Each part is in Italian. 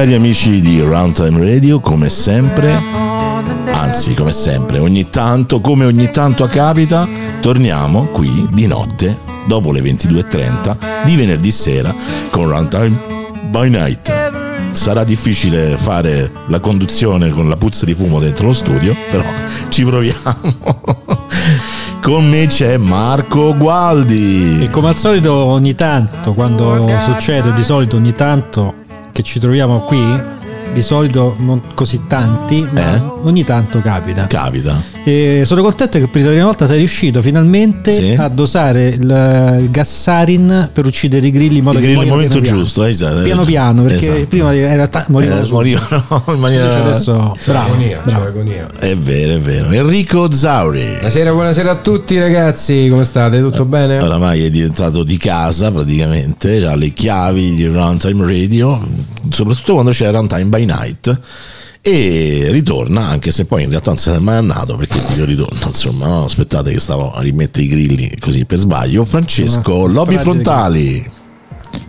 Cari amici di Runtime Radio, come sempre, anzi come sempre, ogni tanto, come ogni tanto capita, torniamo qui di notte, dopo le 22.30 di venerdì sera con Runtime by Night. Sarà difficile fare la conduzione con la puzza di fumo dentro lo studio, però ci proviamo. Con me c'è Marco Gualdi. E come al solito ogni tanto, quando succede, di solito ogni tanto che ci troviamo qui, di solito non così tanti, ma Eh? ogni tanto capita. Capita. E sono contento che per la prima volta sei riuscito finalmente Sì. a dosare il, il gas sarin per uccidere i grilli in modo I che grilli nel muoiano momento piano giusto, eh, esatto, piano. ragione. Piano piano, perché Esatto. prima era ta- morivano Eh, morivano in maniera... adesso bravo, agonia, bravo. c'è agonia. È vero, è vero. Enrico Zauri. Buonasera, buonasera a tutti ragazzi, come state? Tutto bene? Oramai è diventato di casa praticamente, ha le chiavi di Runtime Radio, soprattutto quando c'è Runtime by Night. E ritorna, anche se poi in realtà non si è mai andato perché io ritorno, insomma, no? aspettate che stavo a rimettere i grilli così per sbaglio. Francesco, Una lobi frontali.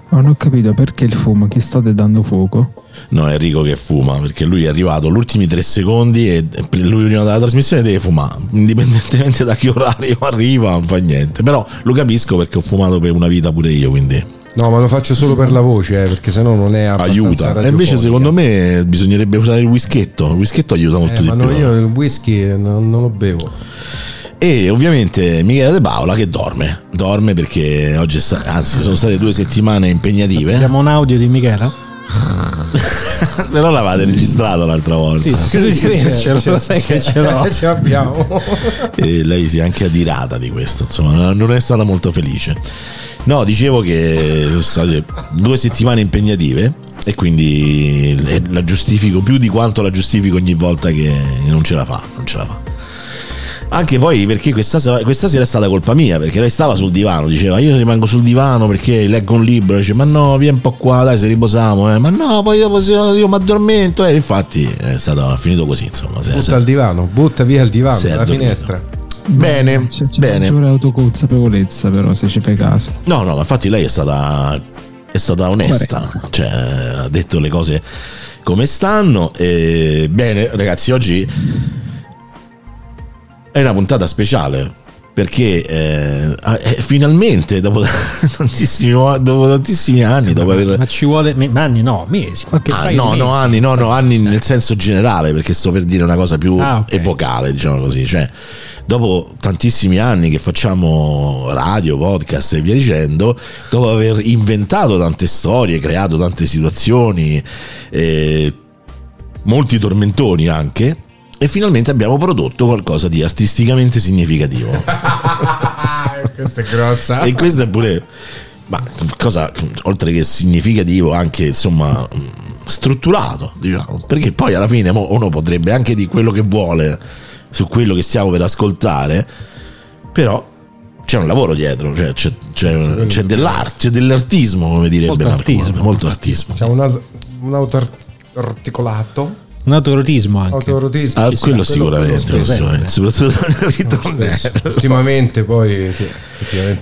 Ma non ho capito perché il fumo, chi state dando fuoco? No, è Enrico che fuma perché lui è arrivato agli ultimi tre secondi e lui prima della trasmissione deve fumare, indipendentemente da che orario arriva, non fa niente. Però lo capisco perché ho fumato per una vita pure io, quindi No, ma lo faccio solo per la voce, eh, perché sennò non è abbastanza aiuta. E invece secondo me bisognerebbe usare il whisketto, il whisketto aiuta molto Eh, di ma più. no, io il whisky non, non lo bevo. E ovviamente Michele De Paola che dorme, dorme perché oggi, è sta- anzi sono state due settimane impegnative, Abbiamo un audio di Michela? però l'avete registrato l'altra volta. Sì, credo di avercelo, lo sai che ce l'ho. Ce l'abbiamo. e lei si è anche adirata di questo, insomma, non è stata molto felice. No, dicevo che sono state due settimane impegnative e quindi eh, la giustifico più di quanto la giustifico ogni volta che non ce la fa, non ce la fa. Anche poi perché questa, questa sera è stata colpa mia, perché lei stava sul divano, diceva io rimango sul divano perché leggo un libro, dice ma no, vieni un po' qua, dai se riposiamo, eh. ma no, poi dopo se io mi addormento, e infatti è stato finito così, insomma. Butta al divano, butta via il divano, dalla finestra. Bene, C'è, c'è bene. maggiore autoconsapevolezza però se ci fai caso. No, no, ma infatti lei è stata, è stata onesta, cioè ha detto le cose come stanno. E, bene, ragazzi, oggi è una puntata speciale perché eh, eh, finalmente dopo tantissimi, dopo tantissimi anni, dopo aver... Ma ci vuole ma anni no, mesi, qualche Ah, no, no, anni, no, no, anni nel senso generale, perché sto per dire una cosa più Ah, ok. epocale, diciamo così. Cioè, dopo tantissimi anni che facciamo radio, podcast e via dicendo, dopo aver inventato tante storie, creato tante situazioni, eh, molti tormentoni anche, e finalmente abbiamo prodotto qualcosa di artisticamente significativo. Questa è grossa. e questo è pure ma cosa oltre che significativo anche insomma strutturato diciamo perché poi alla fine uno potrebbe anche di quello che vuole su quello che stiamo per ascoltare però c'è un lavoro dietro cioè c'è, c'è, c'è dell'arte c'è dell'artismo come direbbe Molto Marco artismo. Molto artismo C'è un, auto- un autoarticolato. Un autorotismo anche. Autorotismo. ah, sta, quello sicuramente quello quello soprattutto nel ritornello. Ultimamente poi sì.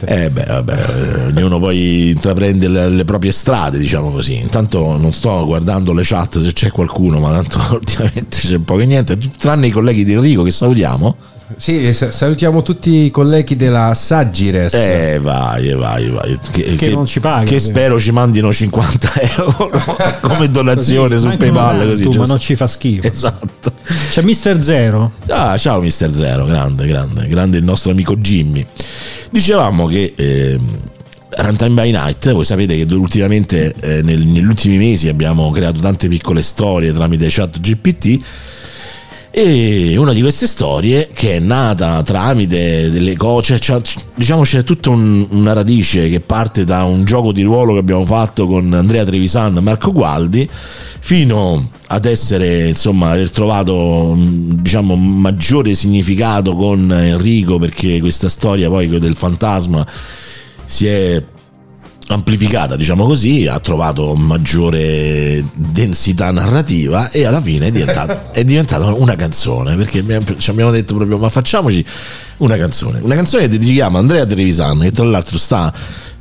Eh beh, vabbè, eh, ognuno poi intraprende le, le proprie strade, diciamo così. Intanto non sto guardando le chat se c'è qualcuno, ma tanto ultimamente c'è poco e niente, tranne i colleghi di Enrico che salutiamo. Sì, sa- salutiamo tutti i colleghi della Saggires. Eh, vai, vai, vai. Che, non ci paga, Che sì. spero ci mandino 50 euro come donazione Così, su PayPal. Così, ma non ci fa schifo. Esatto. C'è Mister Zero. Ah, ciao Mister Zero, grande, grande, grande il nostro amico Jimmy. Dicevamo che ehm, Runtime by Night, voi sapete che ultimamente eh, nel- negli ultimi mesi abbiamo creato tante piccole storie tramite chat GPT e una di queste storie che è nata tramite delle cose, cioè, diciamo c'è tutta un- una radice che parte da un gioco di ruolo che abbiamo fatto con Andrea Trevisan e Marco Gualdi fino ad essere insomma aver trovato diciamo maggiore significato con Enrico perché questa storia poi del fantasma si è amplificata, diciamo così, ha trovato maggiore densità narrativa e alla fine è diventata, è diventata una canzone, perché ci abbiamo detto proprio, ma facciamoci una canzone, una canzone che dedichiamo a Andrea Trevisan, che tra l'altro sta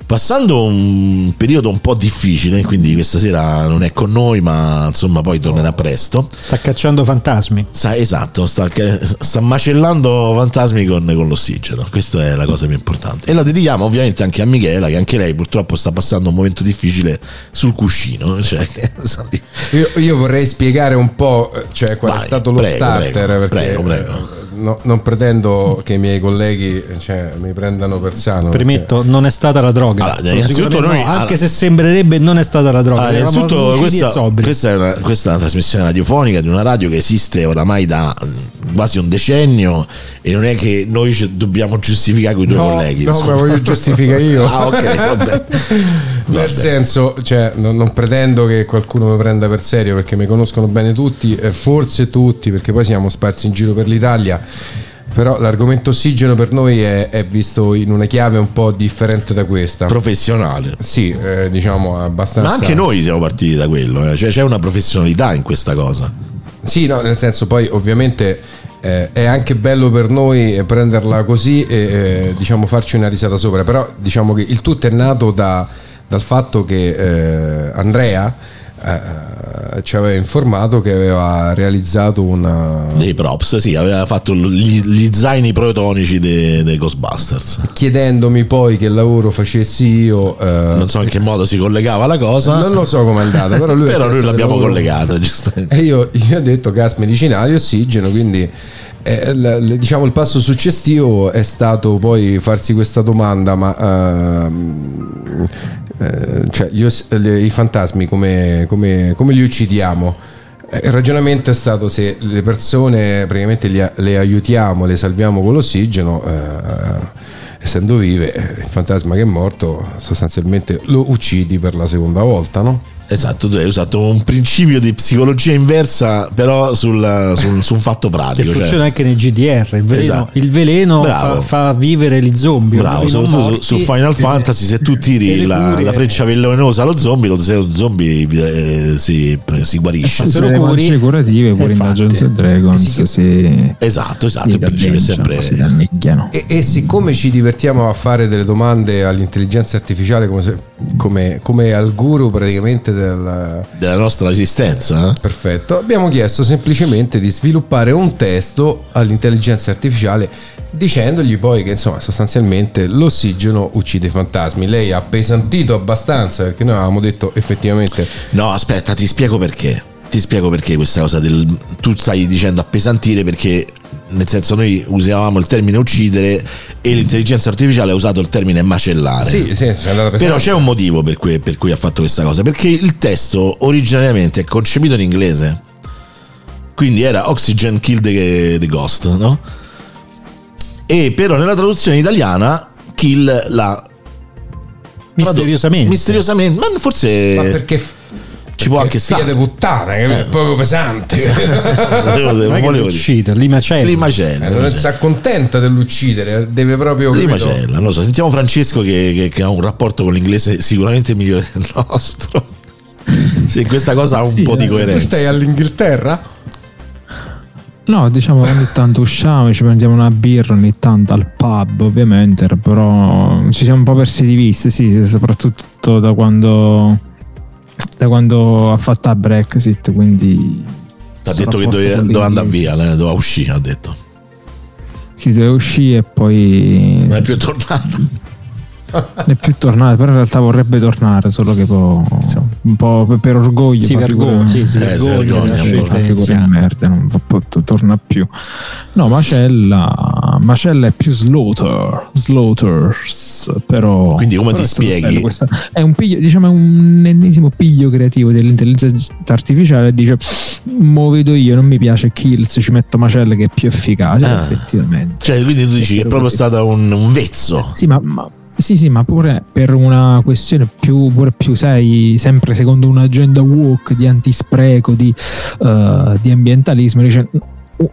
passando un periodo un po' difficile, quindi questa sera non è con noi, ma insomma poi tornerà presto. Sta cacciando fantasmi. Sa, esatto, sta, sta macellando fantasmi con, con, l'ossigeno, questa è la cosa più importante. E la dedichiamo ovviamente anche a Michela, che anche lei purtroppo sta passando un momento difficile sul cuscino. Cioè, io, io, vorrei spiegare un po' cioè, qual Vai, è stato lo prego, starter. Prego, perché, prego, prego no, non pretendo che i miei colleghi cioè, mi prendano per sano. Premetto, perché... non è stata la droga. Allora, innanzitutto noi, no, anche se sembrerebbe non è stata la droga. Allora, innanzitutto questa, questa, è una, questa, è una, trasmissione radiofonica di una radio che esiste oramai da mm, quasi un decennio e non è che noi dobbiamo giustificare con i tuoi no, colleghi. No, ma voglio giustificare io. ah, ok, vabbè. Nel senso, cioè, non, non, pretendo che qualcuno mi prenda per serio perché mi conoscono bene tutti, eh, forse tutti, perché poi siamo sparsi in giro per l'Italia però l'argomento ossigeno per noi è, è, visto in una chiave un po' differente da questa. Professionale. Sì, eh, diciamo abbastanza. Ma anche noi siamo partiti da quello, eh. cioè c'è una professionalità in questa cosa. Sì, no, nel senso poi ovviamente eh, è anche bello per noi prenderla così e eh, diciamo farci una risata sopra, però diciamo che il tutto è nato da, dal fatto che eh, Andrea eh, ci aveva informato che aveva realizzato una... dei props, sì, aveva fatto gli, gli zaini protonici dei, dei, Ghostbusters. Chiedendomi poi che lavoro facessi io. Eh, non so in che modo si collegava la cosa. Non lo so come è andata, però lui però noi l'abbiamo collegata, giustamente. E io, io ho detto gas medicinali, ossigeno, quindi eh, l- diciamo il passo successivo è stato poi farsi questa domanda ma uh, eh, cioè io, le, i fantasmi come, come, come, li uccidiamo eh, il ragionamento è stato se le persone praticamente le, le aiutiamo le salviamo con l'ossigeno eh, essendo vive il fantasma che è morto sostanzialmente lo uccidi per la seconda volta no? Esatto, tu hai usato un principio di psicologia inversa, però sul, sul, su un fatto pratico. Che funziona cioè. anche nei GDR. Il veleno, esatto. il veleno fa, fa, vivere gli zombie. Bravo, soprattutto su, su, Final Fantasy, se tu tiri la, la, freccia velenosa allo zombie, lo, zombie eh, si, si, guarisce. Se lo curi, curative pure in Dungeons Dragons. Si, si, esatto, esatto. Il principio è sempre. E, e, siccome ci divertiamo a fare delle domande all'intelligenza artificiale come, se, come, come al guru praticamente del, della nostra esistenza. Eh? Perfetto. Abbiamo chiesto semplicemente di sviluppare un testo all'intelligenza artificiale dicendogli poi che insomma sostanzialmente l'ossigeno uccide i fantasmi. Lei ha pesantito abbastanza perché noi avevamo detto effettivamente... No, aspetta, ti spiego perché. Ti spiego perché questa cosa del... Tu stai dicendo appesantire perché nel senso noi usavamo il termine uccidere e l'intelligenza artificiale ha usato il termine macellare. Sì, sì, Però c'è un motivo per cui, per cui ha fatto questa cosa, perché il testo originariamente è concepito in inglese, quindi era Oxygen Kill the, the Ghost, no? E però nella traduzione italiana Kill la misteriosamente misteriosamente ma forse ma perché ci può anche stare. di puttana, che è poco pesante. volevo uccidere, li macella. Li macella. Eh, non si accontenta dell'uccidere, deve proprio. Li macella, non lo so. Sentiamo Francesco che, che, che, ha un rapporto con l'inglese sicuramente migliore del nostro. Sì, questa cosa ha un sì, po' di eh, coerenza. Tu stai all'Inghilterra? No, diciamo ogni tanto usciamo, ci prendiamo una birra ogni tanto al pub, ovviamente, però ci siamo un po' persi di vista, sì, soprattutto da quando da quando ha fatto la Brexit, quindi... Ha detto che doveva, doveva andare via, doveva uscire, ha detto. Sì, doveva uscire e poi... Non è più tornato è più tornato, però in realtà vorrebbe tornare, solo che può, un po' per orgoglio. Si vergogna, sì, si eh, vergogna figura in merda, non può, torna più. No, Macella, Macella è più Slaughter, Slaughters, però... Quindi come ti spieghi? È un piglio, diciamo, è un ennesimo piglio creativo dell'intelligenza artificiale, dice, mo vedo io, non mi piace Kills, ci metto Macella che è più efficace, ah. effettivamente. Cioè, quindi tu dici che è proprio stato un, un vezzo. Sì, ma, ma sì, sì, ma pure per una questione più, più sai, sempre secondo un'agenda woke di antispreco, di, uh, di ambientalismo, dice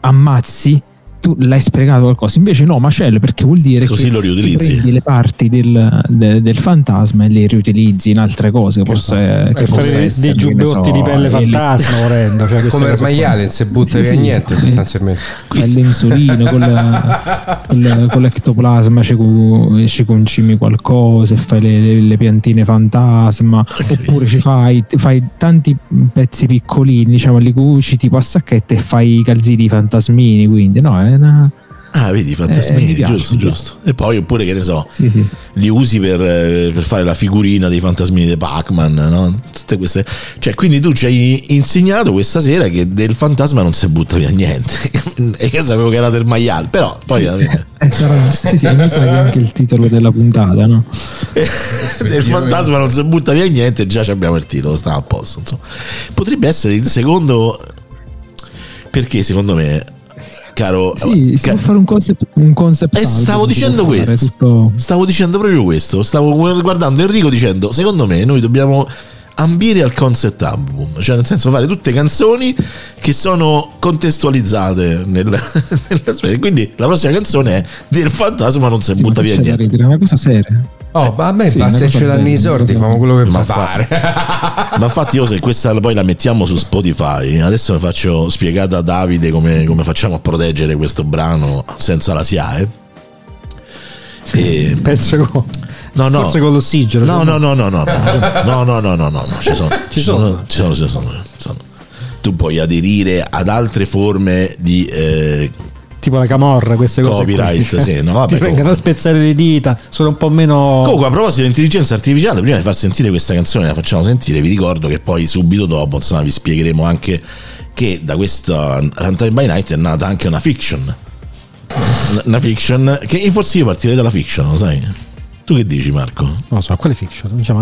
ammazzi tu l'hai sprecato qualcosa. Invece no, macello perché vuol dire Così che lo riutilizzi. prendi le parti del, de- del fantasma e le riutilizzi in altre cose. Che, possa, che Per possa fare essere, dei che giubbotti so, di pelle fantasma volendo. Cioè Come il maiale, si butta Sì, via sì, niente sì. sostanzialmente. lenzuolino con, la- con la- con l'ectoplasma ci, concimi qualcosa e fai le, le- le piantine fantasma oppure ci fai, fai tanti pezzi piccolini diciamo li cuci tipo a sacchetto e fai i calzini fantasmini quindi no è una Ah, vedi, Eh, fantasmini, mi piace, giusto, giusto. E poi oppure che ne so, sì sì, sì. li usi per, eh, per fare la figurina dei fantasmini di Pac-Man, no? Tutte queste. Cioè, quindi tu ci hai insegnato questa sera che del fantasma non si butta via niente. e io sapevo che era del maiale, però poi alla fine. Eh, sarà- sì, sì, che è anche il titolo della puntata no? del fantasma non si butta via niente, già ci abbiamo il titolo, sta a posto. Insomma. Potrebbe essere il secondo. Perché secondo me, caro. sì si ca- può fare un concept, un concept Eh, album, stavo dicendo questo. tutto- Stavo dicendo proprio questo. Stavo guardando Enrico dicendo: Secondo me, noi dobbiamo ambire al concept album, cioè nel senso fare tutte canzoni che sono contestualizzate nel, nella specie. Quindi la prossima canzone è Del fantasma non si Sì, butta via niente. ridere? È una cosa seria Oh, ma a me Sì, basta ce danno i sordi, famo quello che Ma fa fa- fare. Ma infatti io se questa poi la mettiamo su Spotify, adesso faccio spiegata a Davide come, come facciamo a proteggere questo brano senza la SIAE. E, Penso con, no, no. forse con l'ossigeno. No, no, no, no, no, no, no, no, no, no, no, ci sono, Ci sono? ci sono, ci sono, ci sono. Tu puoi aderire ad altre forme di eh, Tipo la camorra, queste cose. qui. Copyright, sì, no, vabbè, Ti vengono a spezzare le dita, sono un po' meno. Comunque, a proposito di intelligenza artificiale, prima di far sentire questa canzone, la facciamo sentire. Vi ricordo che poi subito dopo, insomma, vi spiegheremo anche che da questa Runtime by Night è nata anche una fiction. Una- fiction che forse io partirei dalla fiction, lo sai? Tu che dici, Marco? Non lo so, quale fiction? Non me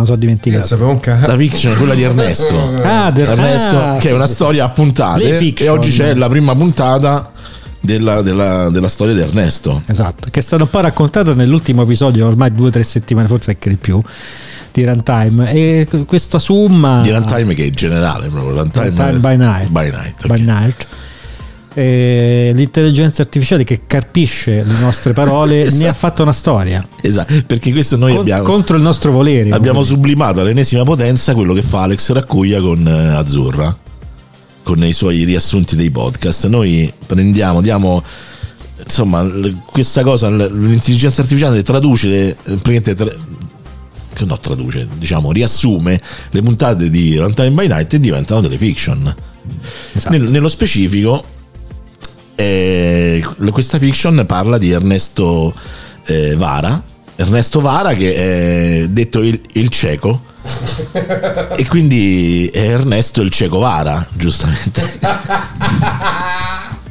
la so un cazzo. La fiction è quella di Ernesto. Ah, del- Ernesto, ah, che è una storia a puntate. E oggi c'è la prima puntata della, della- della storia di Ernesto. Esatto, che è stata un po' raccontata nell'ultimo episodio, ormai due o tre settimane, forse anche di più, di Runtime. E questa summa. Di runtime che è generale proprio. Runtime, Runtime by night. By night, ok. by night. L'intelligenza artificiale che carpisce le nostre parole ne ha fatto una storia Esatto, perché questo noi Con- abbiamo... contro il nostro volere. Abbiamo dire. sublimato all'ennesima potenza quello che fa Alex Raccuglia con eh, Azzurra, con i suoi riassunti dei podcast. Noi prendiamo, diamo insomma questa cosa, l'intelligenza artificiale traduce, eh, praticamente tra- che no, traduce, diciamo, riassume le puntate di Runtime by Night e diventano delle fiction. Esatto. Nel- nello specifico, eh, questa fiction parla di Ernesto eh, Vara. Ernesto Vara, che è detto il, il cieco, e quindi è Ernesto il cieco Vara, giustamente.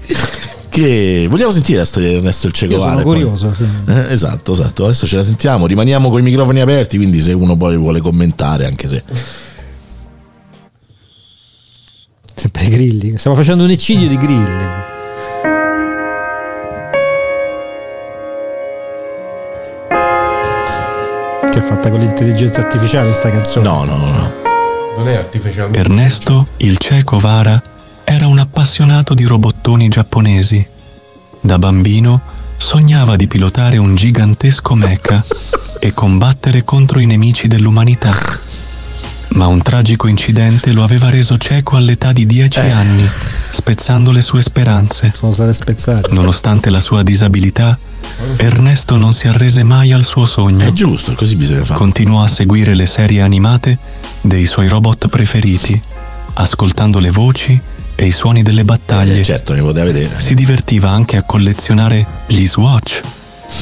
che vogliamo sentire la storia di Ernesto il cieco Io Vara? sono curioso. sì. eh, esatto, esatto. Adesso ce la sentiamo. Rimaniamo con i microfoni aperti. Quindi, se uno poi vuole commentare, anche se Sempre i grilli. Stiamo facendo un eccidio di grilli. È fatta con l'intelligenza artificiale sta canzone. no, no, no. no. Non è artificialmente. Ernesto, il cieco Vara, era un appassionato di robottoni giapponesi. Da bambino sognava di pilotare un gigantesco mecha e combattere contro i nemici dell'umanità. Ma un tragico incidente lo aveva reso cieco all'età di 10 anni, spezzando le sue speranze. Sono state spezzate. Nonostante la sua disabilità, Ernesto non si arrese mai al suo sogno. È giusto, così bisogna fare. Continuò a seguire le serie animate dei suoi robot preferiti, ascoltando le voci e i suoni delle battaglie. Eh, certo, ne poteva vedere. Si divertiva anche a collezionare gli Swatch,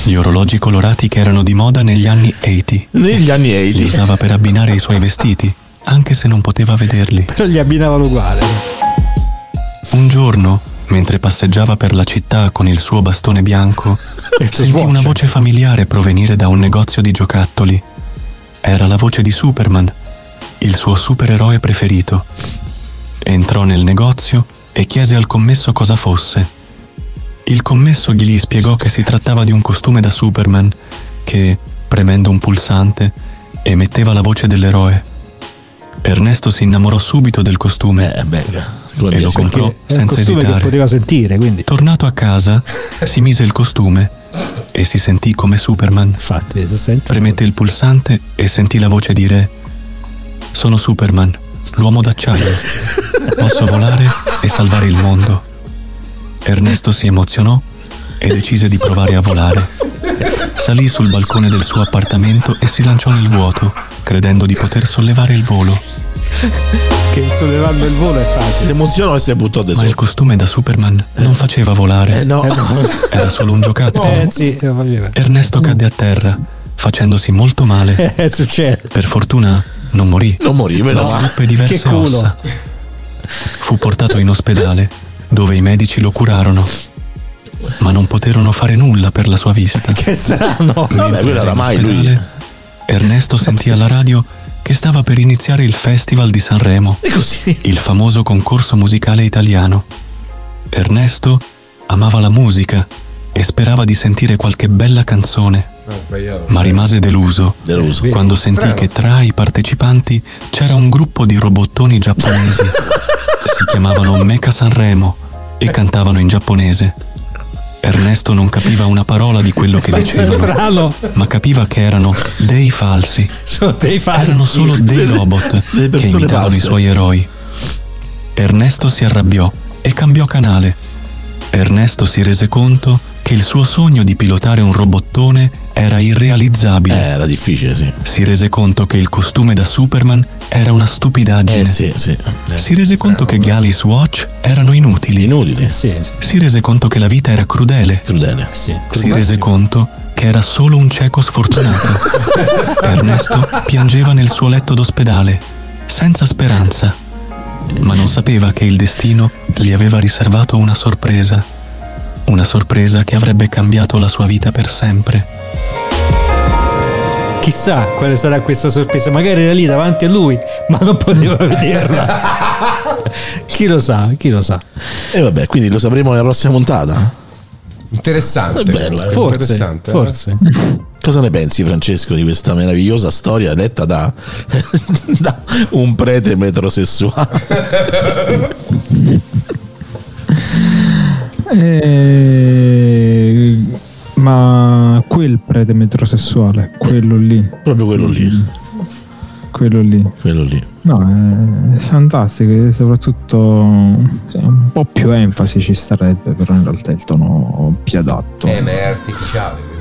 gli orologi colorati che erano di moda negli anni 80. Negli anni Li 80. usava per abbinare ai suoi vestiti, anche se non poteva vederli. Però gli abbinavano uguale. Un giorno, mentre passeggiava per la città con il suo bastone bianco, sentì una voce familiare provenire da un negozio di giocattoli. Era la voce di Superman, il suo supereroe preferito. Entrò nel negozio e chiese al commesso cosa fosse. Il commesso gli spiegò che si trattava di un costume da Superman che, premendo un pulsante, emetteva la voce dell'eroe. Ernesto si innamorò subito del costume Eh, Come e lo comprò senza esitare. poteva sentire, quindi Tornato a casa, si mise il costume e si sentì come Superman. infatti. Premette il pulsante e sentì la voce dire: Sono Superman, l'uomo d'acciaio. Posso volare e salvare il mondo. Ernesto si emozionò e decise di provare a volare. Salì sul balcone del suo appartamento e si lanciò nel vuoto, credendo di poter sollevare il volo. Che sollevando il volo è Si facile. emozionò e si buttò da Ma il costume da Superman non faceva volare, Eh no, era solo un giocattolo. Eh sì. Ernesto cadde a terra, facendosi molto male. Eh, succede. Per fortuna non morì. non morì, ma male. ruppe diverse Che culo. ossa. Fu portato in ospedale, dove i medici lo curarono, ma non poterono fare nulla per la sua vista. Che strano. Vabbè, quello era in mai lui. ospedale, Ernesto sentì alla radio che stava per iniziare il Festival di Sanremo, E così. il famoso concorso musicale italiano. Ernesto amava la musica e sperava di sentire qualche bella canzone, ma rimase deluso Deluso. Quando sentì Strano. che tra i partecipanti c'era un gruppo di robottoni giapponesi. si chiamavano Mecha Sanremo e cantavano in giapponese. Ernesto non capiva una parola di quello che dicevano, ma capiva che erano dei falsi. Dei falsi. Erano solo dei robot che imitavano i false. suoi eroi. Ernesto si arrabbiò e cambiò canale. Ernesto si rese conto che il suo sogno di pilotare un robottone era Eh, irrealizzabile. era difficile, sì. Si rese conto che il costume da Superman era una stupidaggine. Eh sì, sì. Si rese conto che gli Alice Watch erano inutili. Inutile. Eh sì, sì. Si rese conto che la vita era crudele. Crudele. sì. Si rese conto che era solo un cieco sfortunato. Ernesto piangeva nel suo letto d'ospedale, senza speranza, ma non sapeva che il destino gli aveva riservato una sorpresa. Una sorpresa che avrebbe cambiato la sua vita per sempre. Chissà quale sarà questa sorpresa. Magari era lì davanti a lui, ma non poteva vederla. chi lo sa, chi lo sa. E vabbè, quindi lo sapremo nella prossima puntata. Interessante. È bello, eh. Forse, Interessante, eh. forse. Cosa ne pensi, Francesco, di questa meravigliosa storia letta da, da un prete metrosessuale? Eh, ma quel prete metrosessuale, quello lì, Proprio quello lì. quello lì. Quello lì. No, è fantastico, e soprattutto sì, un po' più enfasi ci starebbe, però in realtà il tono più adatto. Eh, ma è artificiale. quindi.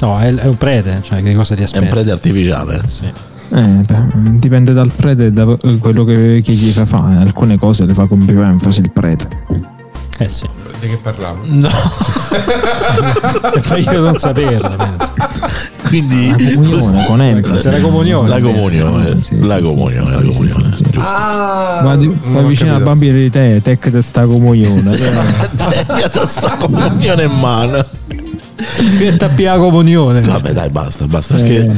No, è, è un prete, cioè che cosa ti È aspetta? un prete artificiale. Sì. Eh, beh, dipende dal prete e da quello che, che gli fa fare. Alcune cose le fa con più enfasi il prete. Eh sì. Di che parliamo? No, Ma io non saperla, penso. quindi La comunione con enfasi. La comunione. La comunione, Sì, la comunione, la comunione. sì, sì. giusto. Ah, Va, di- ho vicino alla capito. bambina di te, tec te sta comunione. Tenete sta comunione in mano. Per tappia la comunione. Vabbè, dai, basta, basta. Perché Eh,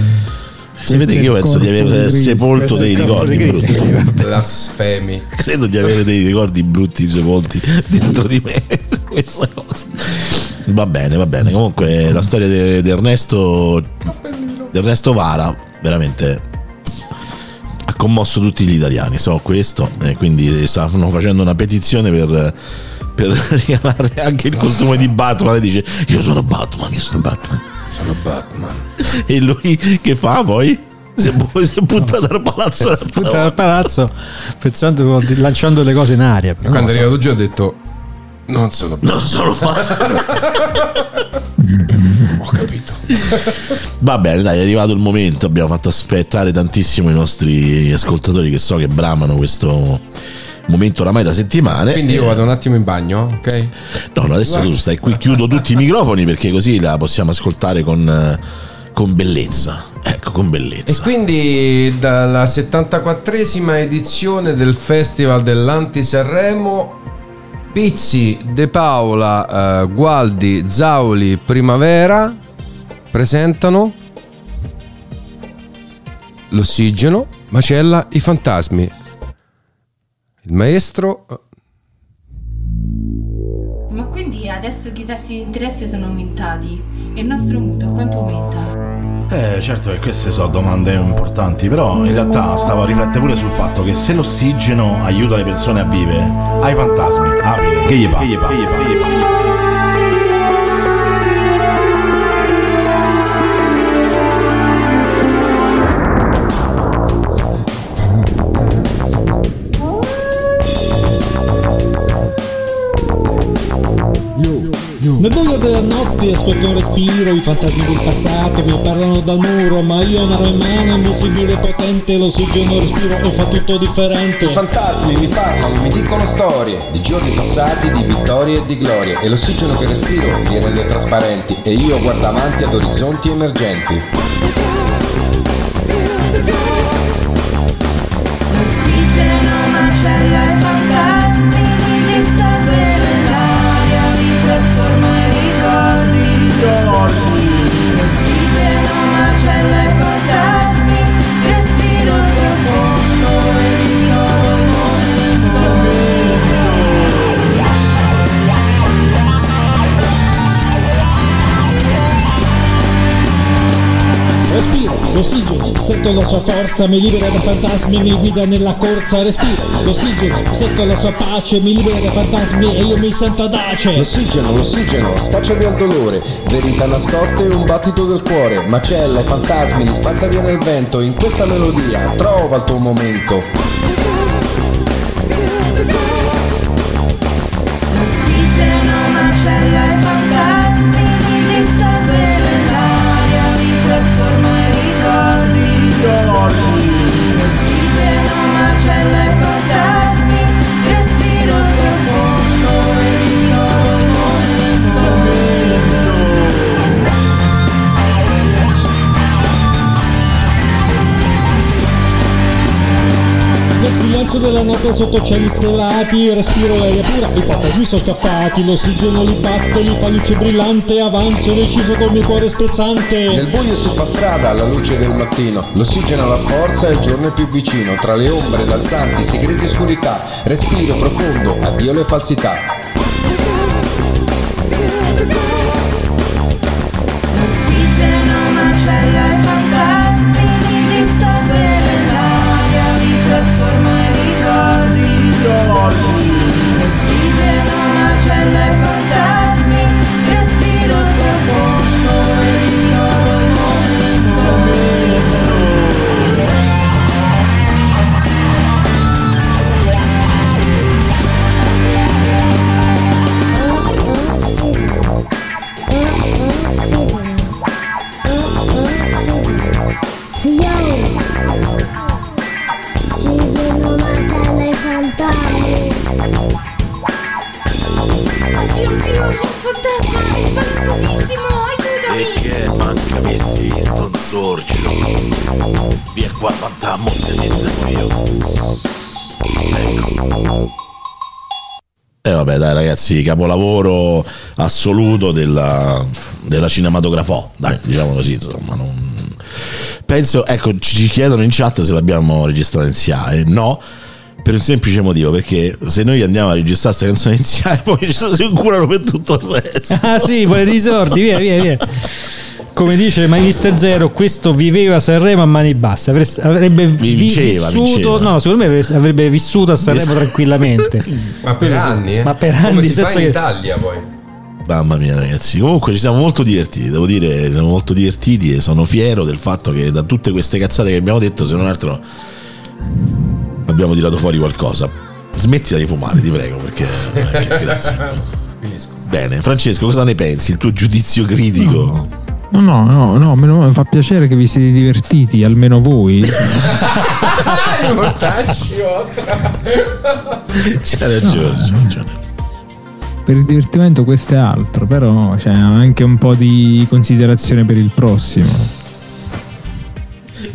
si vede che io penso di aver sepolto dei ricordi brutti. Blasfemi. Credo di avere dei ricordi brutti sepolti dentro di me su questa cosa. Va bene, va bene. Comunque la storia di di Ernesto di Ernesto Vara veramente ha commosso tutti gli italiani, so questo, e quindi stanno facendo una petizione per per regalare anche il costume di Batman e dice io sono Batman, io sono Batman. Sono Batman. E lui che fa poi? Si è, bu- si è buttato dal palazzo. Tutta dal palazzo pensando lanciando le cose in aria. Però Quando è arrivato giù ho detto non sono Batman. Non sono Batman. Ho capito. Va bene, dai, è arrivato il momento. Abbiamo fatto aspettare tantissimo i nostri ascoltatori che so che bramano questo momento oramai da settimane. Quindi io vado un attimo in bagno, ok? No, no, adesso tu stai qui, chiudo tutti i microfoni perché così la possiamo ascoltare con, eh, con bellezza. Ecco, con E bellezza. quindi dalla 74esima edizione del Festival dell'Anti Sanremo Pizzi, De Paola, eh, Gualdi, Zauli, Primavera presentano l'ossigeno, Macella, i fantasmi. Il maestro eh, Ma quindi adesso che i tassi di interesse sono aumentati e il nostro mutuo quanto aumenta? Eh, certo che queste sono domande importanti, però in realtà stavo a riflettere pure sul fatto che se l'ossigeno aiuta le persone a vivere, ai fantasmi, fine, che gli fa? Che gli fa? Che gli fa? Che gli fa? Nel buio della notte ascolto un respiro, i fantasmi del passato mi parlano dal muro, ma io narro in mano invisibile e potente, l'ossigeno respiro e fa tutto differente. I fantasmi mi parlano, mi dicono storie di giorni passati, di vittorie e di glorie. E l'ossigeno che respiro li rende trasparenti. E io guardo avanti ad orizzonti emergenti. Sento la sua forza, mi libera da fantasmi, mi guida nella corsa. Respiro, l'ossigeno, sento la sua pace, mi libera da fantasmi e io mi sento adace. L'ossigeno, l'ossigeno, scaccia via il dolore. Verità nascoste un battito del cuore. Macella e fantasmi li spazza via nel vento. In questa melodia trova il tuo momento. Della notte sotto cieli stellati, respiro l'aria pura, i fantasmi sono scappati, l'ossigeno li batte, li fa luce brillante, avanzo deciso col mio cuore sprezzante. Nel buio si fa strada alla luce del mattino. L'ossigeno la forza e il giorno è più vicino. Tra le ombre danzanti, segreti oscurità. Respiro profondo, addio le falsità. Vabbè dai ragazzi, capolavoro assoluto della, della cinematografò, dai, diciamo così, insomma, non... Penso, ecco, ci chiedono in chat se l'abbiamo registrata in SIAE. No, per un semplice motivo, perché se noi andiamo a registrare questa canzone in SIAE, poi ci si incurano per tutto il resto. Ah sì, di sordi, via, via, via. Come dice Magister Zero, questo viveva a Sanremo a mani basse. Avreste- Avrebbe vi- Vinceva, vissuto, vinceva. no, secondo me avrebbe- vissuto a Sanremo tranquillamente. Ma per anni, eh? Ma per Come anni si fa in che- Italia poi. Mamma mia ragazzi, comunque ci siamo molto divertiti, devo dire, siamo molto divertiti e sono fiero del fatto che da tutte queste cazzate che abbiamo detto, se non altro abbiamo tirato fuori qualcosa. Smettila di fumare, ti prego, perché perché- grazie. Bene, Francesco, cosa ne pensi? Il tuo giudizio critico? No, no, no, no, meno- mi fa piacere che vi siete divertiti, almeno voi. C'ha ragione, c'ha ragione. Per il divertimento questo è altro, però c'è anche un po' di considerazione per il prossimo.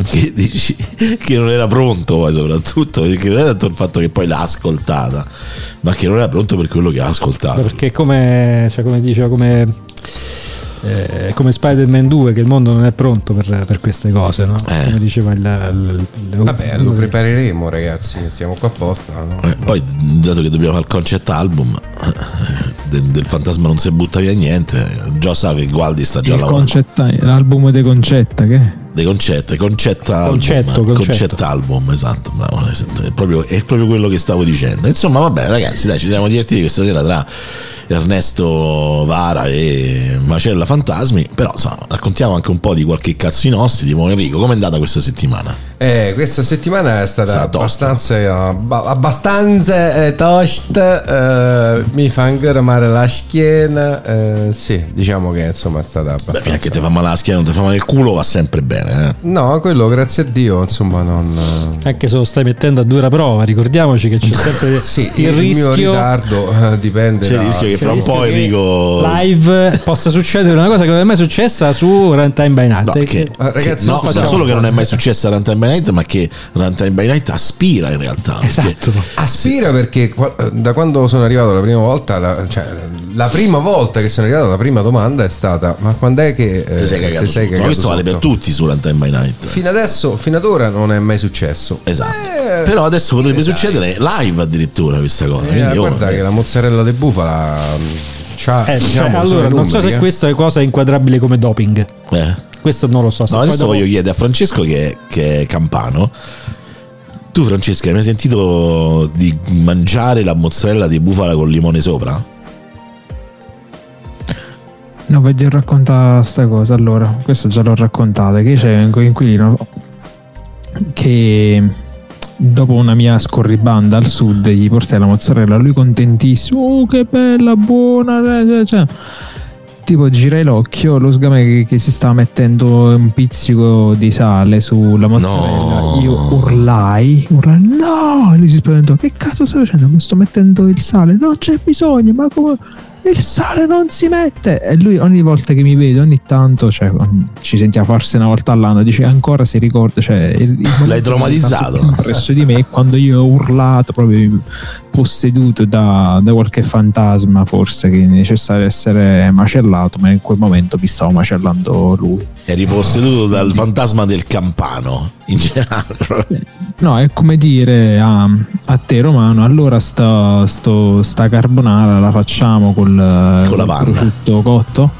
Che dici che non era pronto poi soprattutto, perché non è tanto il fatto che poi l'ha ascoltata, ma che non era pronto per quello che ha ascoltato. Perché come, cioè, come diceva, come, eh, come Spider-Man 2, che il mondo non è pronto per, per queste cose, no? Eh. Come diceva il... il- il- Vabbè, lo prepareremo ragazzi, siamo qua apposta. no? Eh, poi, dato che dobbiamo fare il concept album, eh, del, del fantasma non si butta via niente, già sa che Gualdi sta già Il lavorando. concetta, l'album di Concetta che Dei concette, concetta Concetto, album, concetto. concetta album, esatto, bravo, esatto, è, proprio, è proprio quello che stavo dicendo. Insomma, vabbè, ragazzi, dai, ci siamo divertiti questa sera tra Ernesto Vara e Macella Fantasmi. Però, insomma, raccontiamo anche un po' di qualche cazzi nostri. Tipo Enrico, com'è andata questa settimana? Eh, questa settimana è stata abbastanza, abba- abbastanza eh, tosta, eh, mi fa ancora male la schiena, eh, sì, diciamo che insomma è stata Beh, abbastanza... fino a che ti fa male la schiena, non ti fa male il culo, va sempre bene. Eh? No, quello grazie a Dio, insomma, non... Anche se lo stai mettendo a dura prova, ricordiamoci che c'è sempre Sì, il, il, mio rischio ritardo eh, dipende C'è il da... rischio che fra un po' che Enrico. live possa succedere una cosa che non è mai successa su Runtime by Night. No, che, Eh, ragazzi, no, solo che non è mai successo a Runtime by Night, ma che Runtime by Night aspira in realtà. Esatto. Aspira perché qua- da quando sono arrivato la prima volta, la, cioè, la prima volta che sono arrivato, la prima domanda è stata: Ma quando è che eh, Ti sei cagato ti sei cagato questo vale per sotto?" tutti su Runtime by Night. Fino adesso, fino ad ora non è mai successo. Esatto. Eh, Però adesso potrebbe dai. succedere live addirittura questa cosa. Eh, guarda che la mozzarella di bufala mm, c'ha, Eh, diciamo, cioè, allora, non so se eh. questa cosa è inquadrabile come doping. eh. Questo non lo so. Se No, adesso dopo- voglio chiedere a Francesco che, che è campano. Tu Francesco hai mai sentito di mangiare la mozzarella di bufala con limone sopra? No, vedi racconta sta cosa. Allora, questo già l'ho raccontata. Che c'è un coinquilino che dopo una mia scorribanda al sud gli portai la mozzarella. Lui contentissimo. Oh, che bella, buona. eh, eh, Cioè, tipo, girai l'occhio. Lo sgame che, che si stava mettendo un pizzico di sale sulla mozzarella. No. Io urlai, urlai, no! E lui si spaventò. Che cazzo stai facendo? Mi sto mettendo il sale. Non c'è bisogno, ma come il sale non si mette e lui ogni volta che mi vede ogni tanto cioè, ci sentiamo forse una volta all'anno dice ancora si ricorda cioè, il- il momento traumatizzato? più impresso di me quando io ho urlato proprio posseduto da, da qualche fantasma forse che è necessario essere macellato ma in quel momento mi stavo macellando lui Eri posseduto dal fantasma del campano. In generale. No, è come dire a, a te Romano, allora sta, sto- sta carbonara la facciamo col, Con la panna. prosciutto cotto.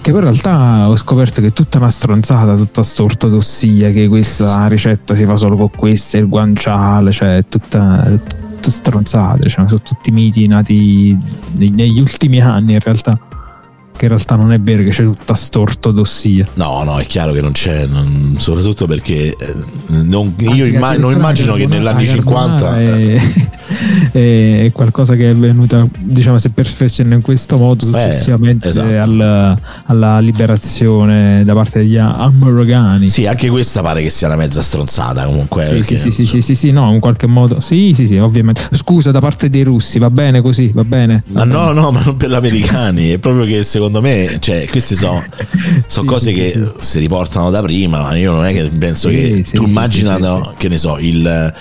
Che poi in realtà ho scoperto che è tutta una stronzata, tutta sta ortodossia, che questa ricetta si fa solo con questo, e il guanciale, cioè tutta, tutta stronzate, cioè, sono tutti miti nati neg- negli ultimi anni in realtà. Che in realtà non è vero che c'è tutta sta ortodossia. No, no, è chiaro che non c'è, non- soprattutto perché eh, non- io Anzi, imma- non immagino che negli anni la 50... carbonara eh, È, è qualcosa che è venuta, diciamo, si è perfezionata in questo modo successivamente esatto. al- alla liberazione da parte degli americani. Sì, anche questa pare che sia una mezza stronzata comunque. Sì, perché- sì, sì, sì, sì, sì, sì, no, in qualche modo. Sì, sì, sì, ovviamente. Scusa da parte dei russi, va bene così, va bene. Ma no, no, ma non per gli americani, è proprio che secondo me, cioè, queste sono Sì, cose sì, che sì, si riportano da prima, ma io non è che penso che tu immagina, no, che ne so, il,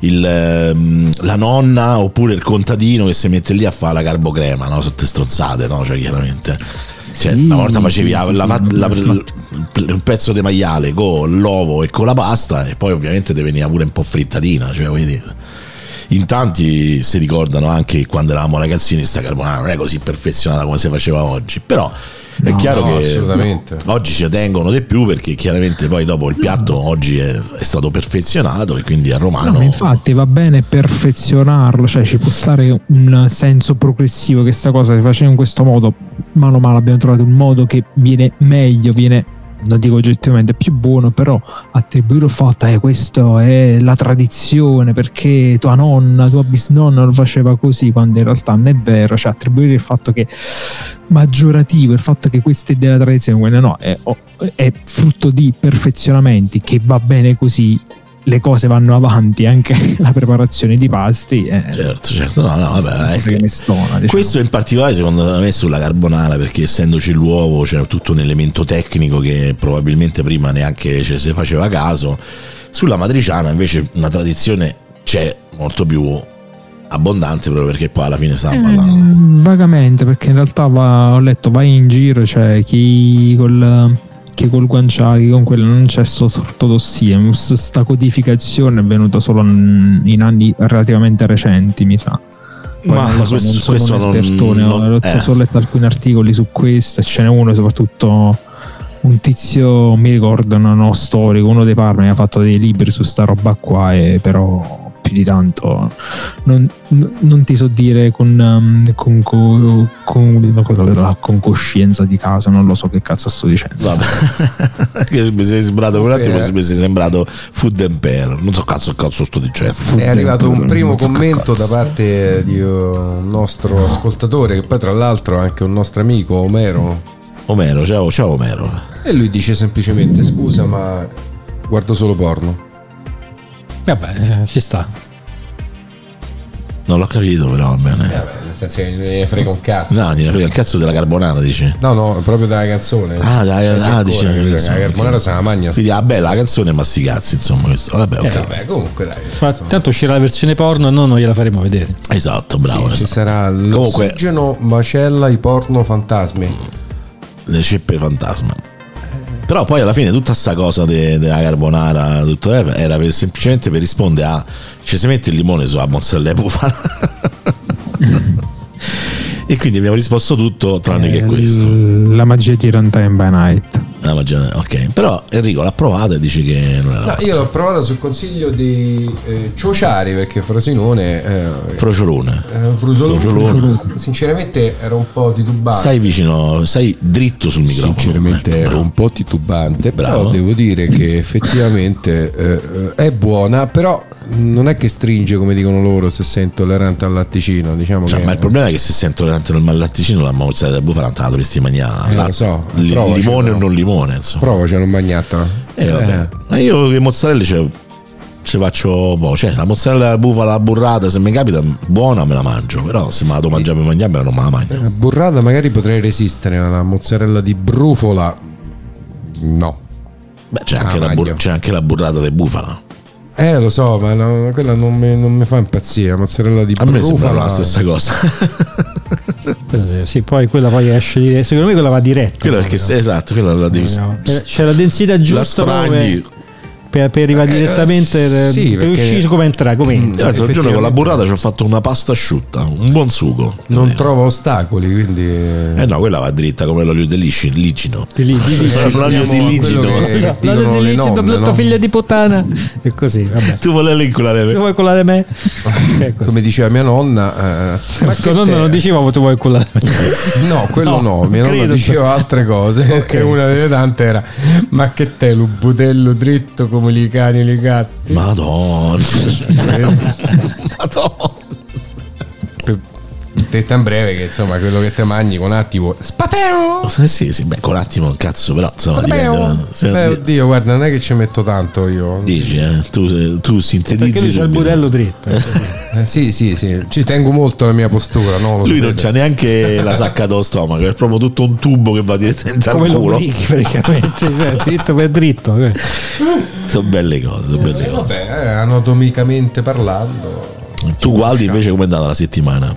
il, ehm, la nonna oppure il contadino che si mette lì a fare la carbocrema, no? Sotto stronzate, no? Cioè, chiaramente. Cioè, una volta facevi la- la- la- un pezzo di maiale con l'uovo e con la pasta e poi ovviamente ti veniva pure un po' frittatina, cioè, dire. In tanti si ricordano anche che quando eravamo ragazzini sta carbonara non è così perfezionata come si faceva oggi, però è No, chiaro no, che assolutamente. oggi ci tengono di più perché chiaramente poi dopo il piatto oggi è, è stato perfezionato e quindi a romano No, infatti va bene perfezionarlo, cioè ci può stare un senso progressivo che sta cosa si faceva in questo modo, mano a mano abbiamo trovato un modo che viene meglio, viene non dico oggettivamente più buono, però attribuire il fatto eh, questo è la tradizione perché tua nonna, tua bisnonna lo faceva così, quando in realtà non è vero, cioè attribuire il fatto che maggiorativo, il fatto che questa è della tradizione, quella no, è, è frutto di perfezionamenti che va bene così le cose vanno avanti, anche la preparazione di pasti è certo, certo, no, no, vabbè, ecco. stona. diciamo. Questo in particolare secondo me sulla carbonara perché essendoci l'uovo c'è tutto un elemento tecnico che probabilmente prima neanche ci si faceva caso. Sulla matriciana invece una tradizione c'è molto più abbondante proprio perché poi alla fine stiamo parlando. Eh, vagamente, perché in realtà va- ho letto vai in giro, c'è chi col, chi col guanciale, con quello non c'è ortodossia, questa codificazione è venuta solo in anni relativamente recenti, mi sa. poi Ma non so, questo- non sono un non- espertone, ho non- letto eh. solo letto alcuni articoli su questo, e ce n'è uno soprattutto un tizio, mi ricordo, no, no, storico, uno dei Parma, ha fatto dei libri su sta roba qua, e però più di tanto non, non- ti so dire con, um, con, con, con- con coscienza di casa, non lo so che cazzo sto dicendo. Vabbè, mi sei sembrato per un attimo, mi sei sembrato Food Empire. Non so cazzo cazzo sto dicendo. È arrivato un primo so commento da parte di un nostro ascoltatore, che poi tra l'altro è anche un nostro amico, Omero, Omero, ciao, ciao Omero. e lui dice semplicemente scusa ma guardo solo porno. Vabbè, eh, ci sta. Non l'ho capito, però va bene. Vabbè, nel senso che ne frega un cazzo. No, gliene frega il cazzo della carbonara, dici. No, no, proprio dalla canzone. Ah, dai, ah, dici canzone, la carbonara se la magna. Quindi, ah, beh, la canzone ma sti cazzi, insomma, questo. Vabbè, ok. Eh, vabbè, comunque dai. Ma tanto uscirà la versione porno e noi non gliela faremo vedere. Esatto, bravo. Ci esatto. sarà Comunque- l'ossigeno macella i porno fantasmi. Le ceppe fantasma. Però poi alla fine tutta sta cosa de- della carbonara tutto, eh, era per- semplicemente per rispondere a ci si mette il limone sulla mozzarella bufala. e quindi abbiamo risposto tutto tranne che Eh, questo. l- La magia di Runtime by Night. Ah, già- ok, però Enrico l'ha provata e dici che non era No, io l'ho provata sul consiglio di eh, Ciociari perché Frosinone eh, frociolone. eh, Frusolone, Frusolone. sinceramente ero un po' titubante. Stai vicino, stai dritto sul microfono. Sinceramente Ecco, ero bravo. un po' titubante, Bravo. però devo dire che effettivamente eh, eh, è buona, però non è che stringe come dicono loro se sei intollerante al latticino, diciamo Cioè, che ma il problema è che se sei intollerante al latticino la mozzarella di bufala la dovresti mangiare. Eh, lo Latte. so, Li- limone o non limone, insomma. provaci a non magnartela. Eh, vabbè. Ma io le mozzarelle ce- ci faccio boh, cioè la mozzarella bufala burrata se mi capita buona me la mangio, però se me la devo mangiare per mangiarmela non me la mangio. La burrata magari potrei resistere, ma la mozzarella di brufola no. Beh, c'è Ah, anche, la, bur- c'è anche la burrata di bufala. Eh, lo so, ma no, quella non mi, non mi fa impazzire. La mozzarella di A me sembra la stessa cosa. Quella- Sì, poi quella poi esce dire- Secondo me quella va diretta. quella perché esatto, quella la devi No, C'è la densità la giusta sfragli. dove per, per arrivare Eh, direttamente eh, sì, per perché- uscire come entrare come Mm. entra. L'altro giorno con la burrata ci ho fatto una pasta asciutta, un buon sugo. non trova ostacoli, quindi Eh no, quella va dritta come l'olio di lici- licino. Di lì, di lì. L'olio di licino. che brutto figlio di puttana e così vabbè Tu volevi inculare tu me. vuoi colare me Che come diceva mia nonna, eh, ma che nonno te- non diceva ma tu vuoi colare me No, quello No, no, mia nonna diceva altre cose. E una delle tante era: Ma che te, lo butello dritto come i cani e i gatti? Madonna. Madonna. Detta in breve, che insomma, quello che te mangi con attimo. Spapeo! Eh sì, sì, beh, con un attimo un cazzo, però insomma dipende. Se- Beh, oddio, guarda, non è che ci metto tanto io. dici, eh, tu, tu perché sintetizzi lui c'ha il subito. budello dritto eh. Eh, sì, sì, sì, ci tengo molto alla mia postura. No? Lui non sapete. c'ha neanche la sacca dello stomaco, è proprio tutto un tubo che va direttamente al culo. brichi praticamente cioè, dritto per dritto eh. Sono belle cose, sono belle cose. Vabbè, eh, anatomicamente parlando. Tu Gualdi invece come è andata la settimana?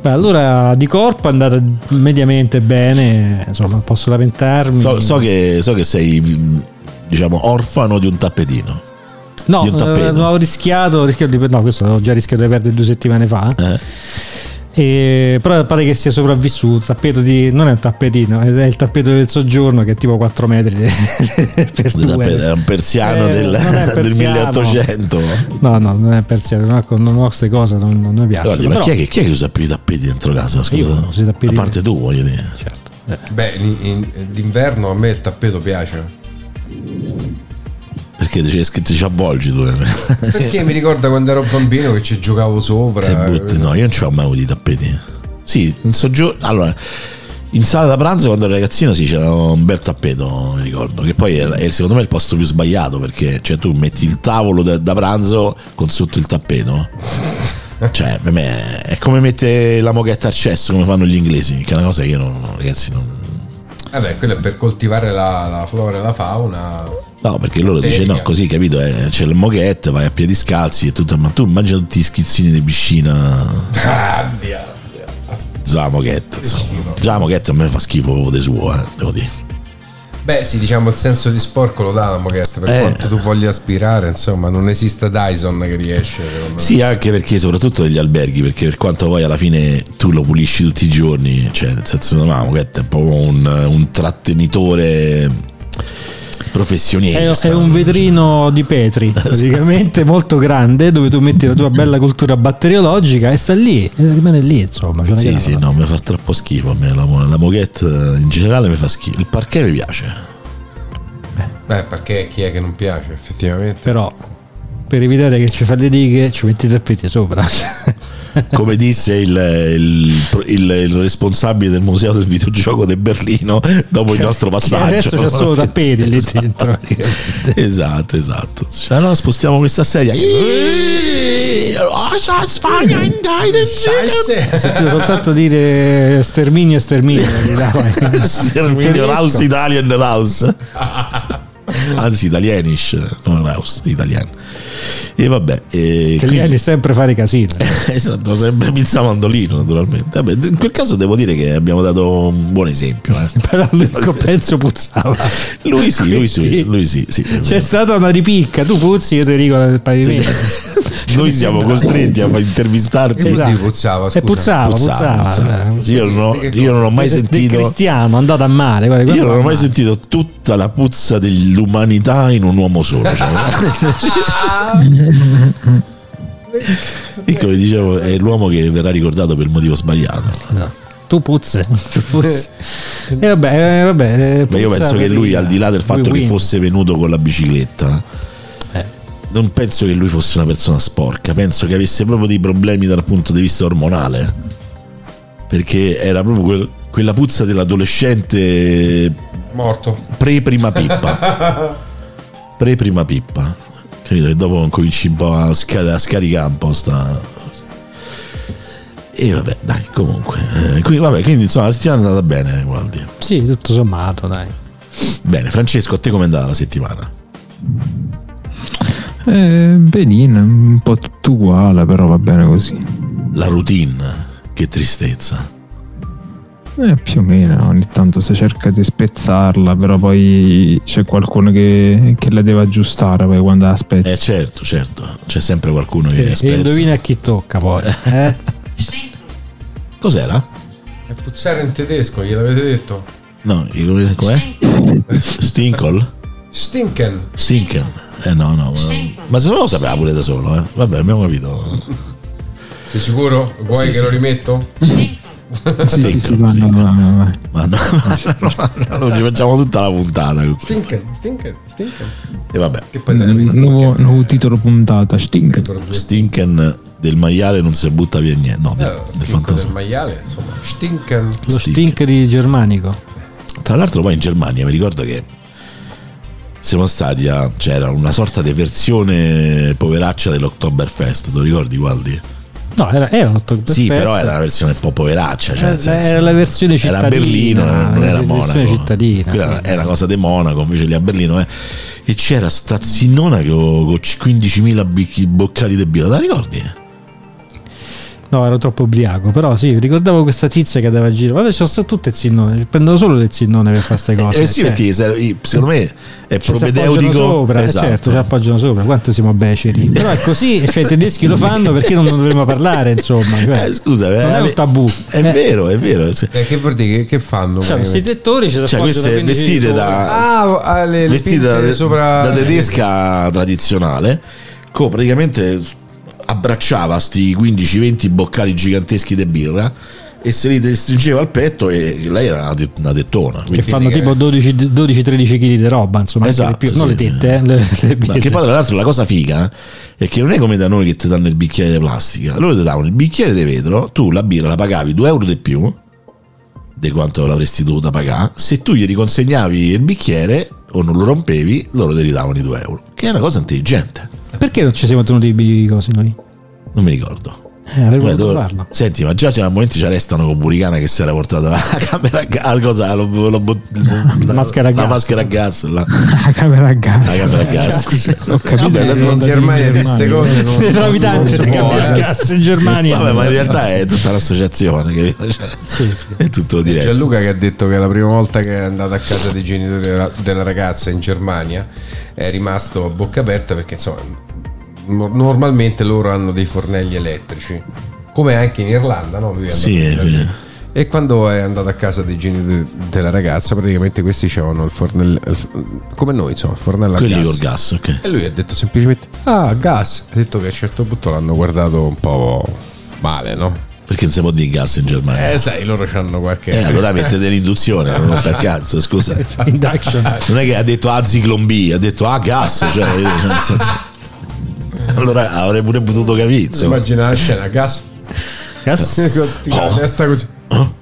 Beh, allora di corpo è andata mediamente bene insomma posso lamentarmi So, so che, so che sei diciamo orfano di un tappetino. no eh, ho rischiato, rischiato di, no questo l'ho già rischiato di perdere due settimane fa Eh? E, però pare che sia sopravvissuto. Tappeto di, non è un tappetino, è il tappeto del soggiorno che è tipo 4 metri per tappete- È un persiano Eh, del, è del persiano. 1800. No, no, non è persiano, non ho, non ho queste cose, non, non mi piacciono. Guardi, ma però- chi è, che, chi è che usa più i tappeti dentro casa? Scusa? Io tappeti. A parte tu, voglio dire. Certo. eh. Beh, in- in- d'inverno a me il tappeto piace. Perché c'è scritto ci avvolgi tu. Perché mi ricorda quando ero bambino che ci giocavo sopra. Butti- no, io non ci ho mai avuto i tappeti. Sì, in soggiorno. Allora, in sala da pranzo quando ero ragazzino sì, c'era un bel tappeto, mi ricordo. Che poi è, è, secondo me il posto più sbagliato perché cioè, tu metti il tavolo da, da pranzo con sotto il tappeto. Cioè, per me è come mettere la moquetta al cesso come fanno gli inglesi, che è una cosa che io non, ragazzi, non. Vabbè, quello è per coltivare la, la flora e la fauna. No, perché loro dice no, così capito? Eh, c'è il moquette, vai a piedi scalzi e tutto, ma tu immagina tutti gli schizzini di piscina. Ah, Già la moquette, insomma. Già moquette a me fa schifo di suo, eh, devo dire. Beh, sì, diciamo il senso di sporco lo dà la moquette, per Eh. quanto tu voglia aspirare, insomma, non esiste Dyson che riesce. Sì, anche perché soprattutto degli alberghi, perché per quanto poi alla fine tu lo pulisci tutti i giorni, cioè nel senso no, la moquette è proprio un, un trattenitore professionista. è un vetrino di Petri, praticamente molto grande, dove tu metti la tua bella cultura batteriologica e sta lì, e rimane lì, insomma. c'è una Sì, sì, no, mi fa troppo schifo a me la, la moquette in generale mi fa schifo. Il parquet mi piace. Beh, perché chi è che non piace, effettivamente. Però, per evitare che ci fa le righe, ci metti i tappeti sopra. Come disse il, il- il- il responsabile del museo del videogioco di Berlino dopo il nostro Che passaggio. adesso c'è solo tappeti lì dentro. Esatto, esatto. Cioè, allora spostiamo questa sedia. Ho sentito soltanto dire sterminio sterminio. Sterminio Raus Italian Raus. Anzi, italianish, non Raus, italiano. E vabbè, e Che quindi- sempre fare casino. esatto, sempre pizza mandolino, naturalmente. Vabbè, in quel caso devo dire che abbiamo dato un buon esempio. eh. Però lui penso puzzava. Lui sì, lui sì, lui sì, sì. C'è stata una ripicca, tu puzzi, io ti rigo nel pavimento. Noi siamo costretti a intervistarti. Esatto. puzzava, E scusa. puzzava, Puzzava, puzzava. puzzava. Io, non ho, io non ho mai Del sentito. cristiano, andato a male. guarda, Io non ho mai male. sentito tutta la puzza dell'umanità in un uomo solo. Cioè. e come dicevo, è l'uomo che verrà ricordato per il motivo sbagliato. No. Tu puzze. Tu puzzi. E vabbè, eh, vabbè. eh, Ma io puzza penso che lui, al di là del fatto che fosse venuto con la bicicletta, Eh. non penso che lui fosse una persona sporca. Penso che avesse proprio dei problemi dal punto di vista ormonale. Perché era proprio quel- quella puzza dell'adolescente Morto. pre-prima pippa. pre-prima pippa. Capito? E dopo cominci un po' a, sca- a scaricare un po' sta. E vabbè, dai, comunque. Eh, quindi, vabbè, quindi insomma la settimana è andata bene, Gualdi. Sì, tutto sommato, dai. Bene, Francesco, a te com'è andata la settimana? Eh, benino, un po' tutto uguale, però va bene così. La routine, che tristezza. Eh, più o meno, ogni tanto si cerca di spezzarla, però poi c'è qualcuno che, che la deve aggiustare poi quando la spezza. Eh certo, certo, c'è sempre qualcuno che E, e spezza. indovina a chi tocca poi. Eh? Cos'era? È puzzare in tedesco, gliel'avete detto? No, come- com'è? Stinkle? Stinken. Stinken. Eh no, no, ma, ma se no lo sapeva pure da solo, eh. Vabbè, abbiamo capito. Sei sicuro? Vuoi Sì, che sì. lo rimetto? Sì, sì, sì, Stinken, vai, Stinken. vai, vai, vai. Ma no, ma no, non ci facciamo tutta la puntata. Stinken, stinken, stinken. E vabbè, Che poi hai Nuovo, nuovo titolo puntata, Stink. Stinken del maiale non si butta via niente. No, del, Eh, del stinco del fantasma. maiale, insomma. Stinken. Lo Stink. stink di Germanico. Tra l'altro poi in Germania mi ricordo che siamo stati a... c'era una sorta di versione poveraccia dell'Oktoberfest, te lo ricordi Gualdi? No, era, era un Oktoberfest. Sì, però era una versione un po' poveraccia. Cioè, Era- senso- era la versione Era cittadina. a Berlino, non la era Monaco. cittadina. Quella sì. Era una cosa di Monaco, invece lì a Berlino. eh. E c'era sta zinnona con 15.000 bicchi- boccali di birra, te la ricordi? No, ero troppo ubriaco. Però sì, ricordavo questa tizia che andava a giro. Vabbè, sono state tutte zinnone. Prendono solo le zinnone per fare queste cose. Eh sì, Cioè, perché se- secondo me è si propedeutico. sopra, eh, esatto. certo, ci appoggiano sopra. Quanto siamo beceri. Però è così, cioè, i tedeschi lo fanno perché non dovremmo parlare, insomma. Cioè, Eh, scusa, non eh, è un tabù. È Eh, vero, è vero. Sì. Eh, che vuol dire? Che, che fanno? Cioè, questi lettori ci si Cioè, queste vestite da, Ah, ah, le, le vestite da, sopra da tedesca tradizionale, co praticamente abbracciava sti 15-20 boccali giganteschi di birra e se li stringeva al petto e lei era una, tettona. Che fanno tipo 12-13 kg di roba, insomma, Esatto, più. non sì, le sì. tette, eh, le, le che poi tra l'altro la cosa figa è che non è come da noi che ti danno il bicchiere di plastica, loro ti davano il bicchiere di vetro, tu la birra la pagavi 2 euro di più di quanto l'avresti dovuta pagare, se tu gli riconsegnavi il bicchiere o non lo rompevi, loro ti ridavano i 2 euro, che è una cosa intelligente, Perché non ci siamo tenuti i cosi noi? non mi ricordo. Eh, avrei Beh, dove- farlo. Senti, ma già a momenti ci arrestano con Buricana che si era portato la camera a gas, cosa, lo- lo- la, maschera a la gas. maschera a gas, la, La camera a gas. la camera a gas. Ho capito. Vabbè, in di Germania queste cose non, Ne trovi tante di camere a eh. gas in Germania. Vabbè, ma in realtà è tutta l'associazione, capito? Cioè, È tutto diretto. Gianluca che ha detto che la prima volta che è andato a casa dei genitori della, della ragazza in Germania è rimasto a bocca aperta perché insomma no- normalmente loro hanno dei fornelli elettrici come anche in Irlanda no? Lui Sì, sì. e quando è andato a casa dei genitori della ragazza praticamente questi avevano il fornello come noi insomma il fornello a Quelli gas col gas, ok. e lui ha detto semplicemente ah gas ha detto che a un certo punto l'hanno guardato un po' male no? Perché non si può dire gas in Germania. eh sai loro hanno qualche Eh, allora mettete l'induzione, non per cazzo, scusa. Induction. Non è che ha detto ah Zyklon B, ha detto ah gas, cioè, cioè, nel senso. Allora avrei pure potuto capire, immagina la scena gas Gas. Con la testa così.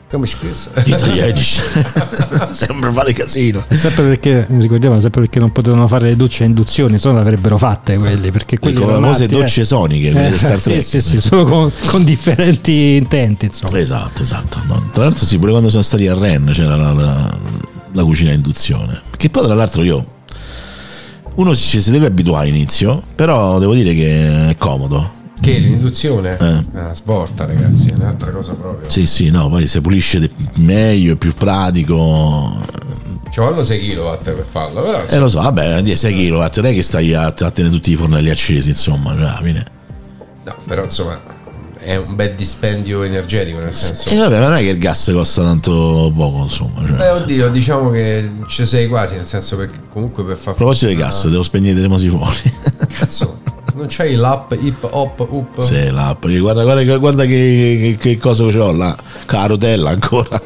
Come scrisse? Italiani sembra fare casino. Sempre perché, mi ricordiamo, sempre perché non potevano fare le docce a induzione, se no le avrebbero fatte quelli, perché quelli Come erano cose eh. docce soniche, quelle di Star sì, Trek. sì, sì, solo con, con differenti intenti, insomma. Esatto, esatto. No, tra l'altro sì, pure quando sono stati a Rennes c'era la, la- la cucina a induzione. Che poi tra l'altro io... Uno ci si deve abituare all'inizio, però devo dire che è comodo. Che l'induzione Eh. è una svolta, ragazzi, è un'altra cosa proprio. Sì, sì, no, poi si pulisce meglio, è più pratico. Ci vogliono 6 kW per farlo, però E lo so, vabbè, 6 kW, non è che stai a, a tenere tutti i fornelli accesi, insomma, alla fine. no, però insomma è un bel dispendio energetico nel senso. E vabbè, ma non è che il gas costa tanto poco, insomma. Cioè. Eh oddio, diciamo che ci sei quasi, nel senso che comunque per far A proposito del gas, devo spegnere i termosifoni. Cazzo, non c'hai l'app hip hop up? sì, l'app. Guarda, guarda, guarda che, che, che cosa che ho là. Con la rotella ancora.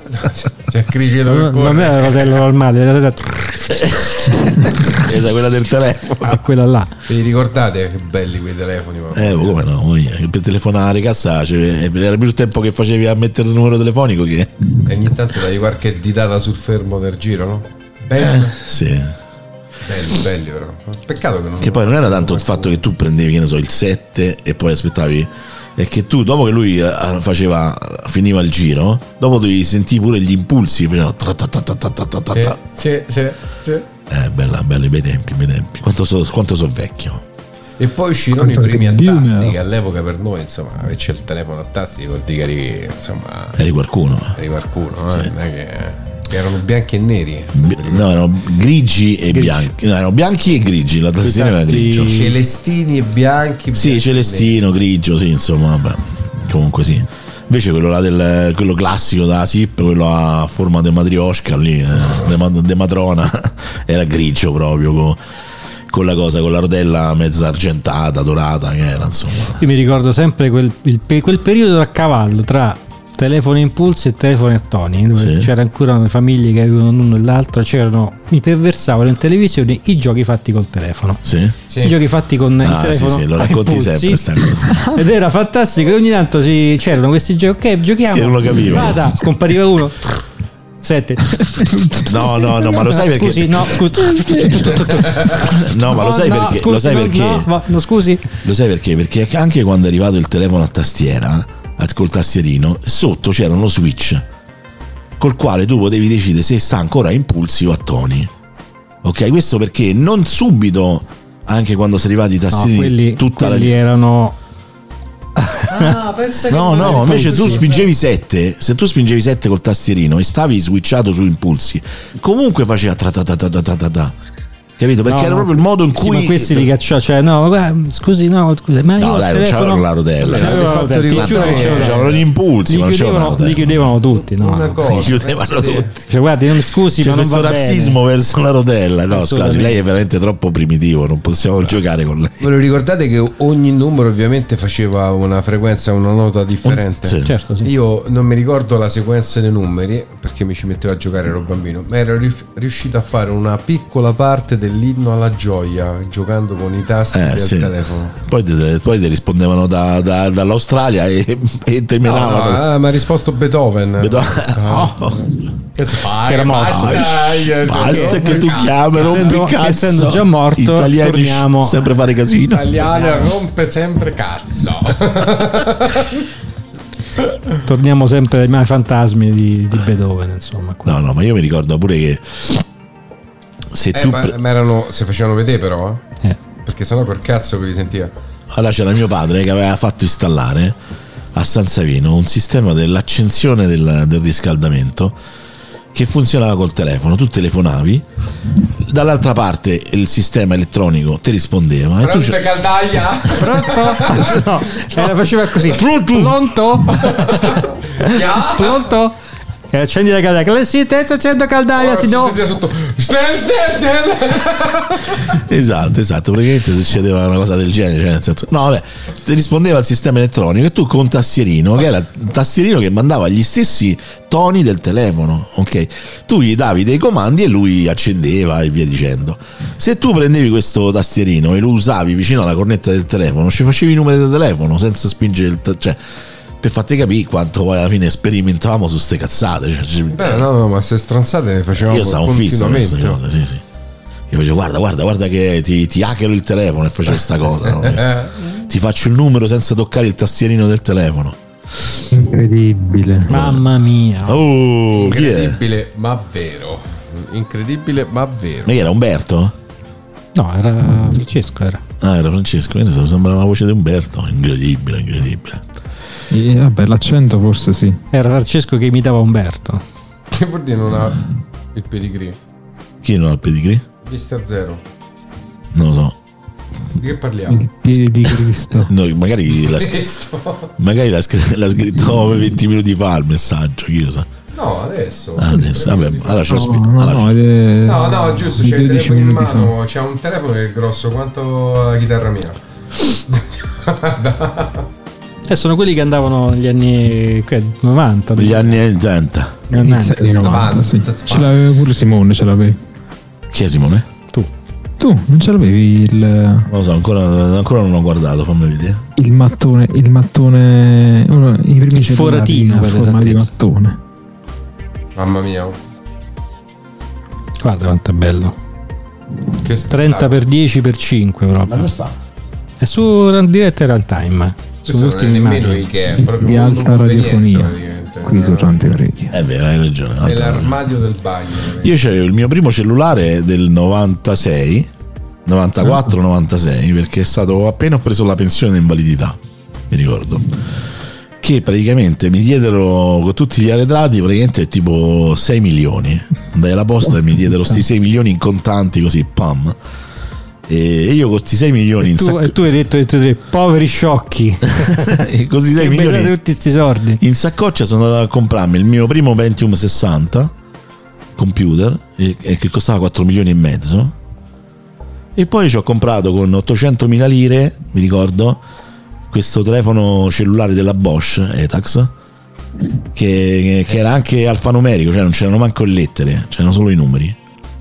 C'è criceto che Non non corre. era la rotella normale, era la- Esa, quella del telefono. ah, quella là. Vi ricordate che belli quei telefoni? Eh, come no? voglia. Per telefonare, cassa, cioè, era più il tempo che facevi a mettere il numero telefonico che. E ogni tanto dai qualche ditata sul fermo del giro, no? Eh, Belli, sì. Belli, belli però. Peccato che non Che poi non era tanto il fatto che tu prendevi, che ne so, il 7 e poi aspettavi. È che tu, dopo che lui eh, faceva, finiva il giro, dopo dovevi sentire pure gli impulsi. Facevano tra ta ta ta ta ta ta ta Sì, sì, sì, sì. Eh, bella, belli bei tempi, bei tempi. Quanto so, quanto so vecchio. E poi uscirono i primi a tasti che all'epoca per noi, insomma, averci il telefono a tasti vuol dire che insomma, Eri qualcuno. eh. eri qualcuno, eh? non è che, che erano bianchi e neri. No, erano grigi e bianchi. No, erano bianchi e grigi. La tastiera era grigio. Celestini e bianchi. Sì, bianchi celestino, grigio, sì, insomma, vabbè. Comunque sì. Invece quello là del quello classico da SIP, quello a forma di matriosca lì, eh, de, ma- de matrona, era grigio proprio con, con la cosa, con la rotella mezza argentata, dorata, che era, insomma. Io mi ricordo sempre quel, il quel periodo a cavallo tra telefoni impulsi e telefoni a toni, dove Sì. c'era ancora le famiglie che avevano l'uno e l'altro, c'erano, mi perversavano in televisione i giochi fatti col telefono. Sì? Sì. I giochi fatti con il Ah, sì, telefono sì, lo a racconti impulsi. sempre sta cosa. Ed era fantastico, e ogni tanto si- c'erano questi giochi, ok, giochiamo. Che non lo capivo. Vada, compariva uno. Sette. No, no, no, ma lo sai perché? Scusi, no, scusi. No, ma lo sai No, no, perché? scusi, lo sai no, perché? no, ma- no, scusi. Lo sai perché? Perché anche quando è arrivato il telefono a tastiera, col tastierino, sotto c'era uno switch col quale tu potevi decidere se sta ancora a impulsi o a toni. Ok, questo perché non subito, anche quando sono arrivati i No, tastierini, quelli, tutta quelli la erano Ah, No, no, invece tu spingevi 7, se tu spingevi 7 col tastierino e stavi switchato su impulsi, comunque faceva tra ta ta ta ta ta ta. Capito? Perché No, era proprio il modo in Sì, cui ma questi li cacciò, cioè, no, guarda, scusi, no, scusi, ma io No, dai, non c'avevano la rotella. C'avevano gli impulsi, li chiudevano, rotella. li chiudevano tutti, no, Una no. cosa, Li chiudevano tutti. Cioè, guardi, non, scusi, C'è ma non questo va bene. razzismo verso la rotella. No, scusi, lei è veramente troppo primitivo, non possiamo giocare con lei. Ve lo ricordate che ogni numero ovviamente faceva una frequenza, una nota differente? Sì. Certo, sì. Io non mi ricordo la sequenza dei numeri perché mi ci mettevo a giocare ero bambino, ma ero rius- riuscito a fare una piccola parte del l'inno alla gioia giocando con i tasti Eh, del sì. telefono. Poi ti, poi ti rispondevano da- da- dall'Australia e, e ti No, no, ah, mi ha risposto Beethoven. Vedo- Ah. Oh, Che fa? Che era morto. Basta, che tu chiami, rompi cazzo. essendo già morto, Italiani torniamo- sempre fare casino. Italiano rompe sempre cazzo. Torniamo sempre ai fantasmi di, di Beethoven, insomma. qua. No, no, ma io mi ricordo pure che se Eh, tu ma, pre- ma erano, si facevano vedere però, eh? Eh. perché sennò col cazzo che li sentiva. Allora c'era mio padre che aveva fatto installare a San Savino un sistema dell'accensione del, del riscaldamento che funzionava col telefono. Tu telefonavi, dall'altra parte il sistema elettronico ti rispondeva e tu c'è- caldaglia? Pronto? no, e la faceva così. Pronto? Pronto? Pronto? E accendi la caldaia. Sì, te sto accendendo caldaia, Ora sì, si no. sotto. Stel, stel, stel. Esatto, esatto, praticamente succedeva una cosa del genere, cioè nel senso, no, vabbè, ti rispondeva il sistema elettronico e tu con un tastierino, che era un tastierino che mandava gli stessi toni del telefono, ok? Tu gli davi dei comandi e lui accendeva e via dicendo. Se tu prendevi questo tastierino e lo usavi vicino alla cornetta del telefono, ci facevi i numeri del telefono senza spingere il ta- cioè per farti capire quanto poi alla fine sperimentavamo su ste cazzate, cioè, ci- Eh, no, no, ma queste stronzate le facevamo io stavo fisso con queste continuamente. cose, sì, sì. Io facevo guarda, guarda, guarda che ti, ti hackero il telefono e facevo sta cosa. no? Eh, Ti faccio il numero senza toccare il tastierino del telefono. Incredibile. Mamma mia. Oh, chi è? incredibile, ma vero. Incredibile, ma vero. Ma chi era Umberto? No, era Francesco. Era. Ah, era Francesco, quindi sembrava la voce di Umberto. Incredibile, incredibile. E, vabbè, l'accento forse sì. Era Francesco che imitava Umberto. Che vuol dire non ha il pedigree? Chi non ha il pedigree? Mister Zero. Non lo so. Di che parliamo? Il piede di Cristo. No, magari l'ha, scr- Questo. magari l'ha, scr- l'ha scritto 20 minuti fa il messaggio, chi lo sa. No, adesso. Ah, adesso, vabbè, allora ce lo No, spi- no, no, ce- è- No, no, giusto, c'è il 12 telefono in fa. mano, c'è un telefono che è grosso quanto la chitarra mia. Eh, sono quelli che andavano negli anni che, 90. Gli anni 80. Inizio anni 90, sì. Ce l'aveva pure Simone, ce l'avevi. Chi è Simone? Tu. Tu non ce l'avevi il, Non lo so, ancora, ancora non ho guardato, fammi vedere. il mattone, il mattone, uno, i primi cellulari foratino, per forma di mattone. Mamma mia. Guarda quanto è bello. Che 30 per 10 per 5 proprio. dove sta? È su diretta in real time. Su Questo non è ultimi nemmeno immagini. Ikea, è proprio Di alta radiofonia. Qui tornante Reti. È vero, hai ragione. Nell'armadio del bagno. Io c'avevo il mio primo cellulare del 96, 94-96, perché è stato appena ho preso la pensione di invalidità, mi ricordo. Che praticamente mi diedero con tutti gli arretrati praticamente tipo 6 milioni. Andai alla posta e mi diedero questi 6 milioni in contanti così, pam. E io con questi 6 milioni in Tu, sacco, e tu hai detto, hai detto poveri sciocchi. e così 6 Che milioni milioni tutti questi soldi. in saccoccia sono andato a comprarmi il mio primo Pentium 60 computer e, e che costava 4 milioni e mezzo e poi ci ho comprato con 800.000 lire mi ricordo questo telefono cellulare della Bosch Etax che, che era anche alfanumerico cioè non c'erano manco le lettere c'erano solo i numeri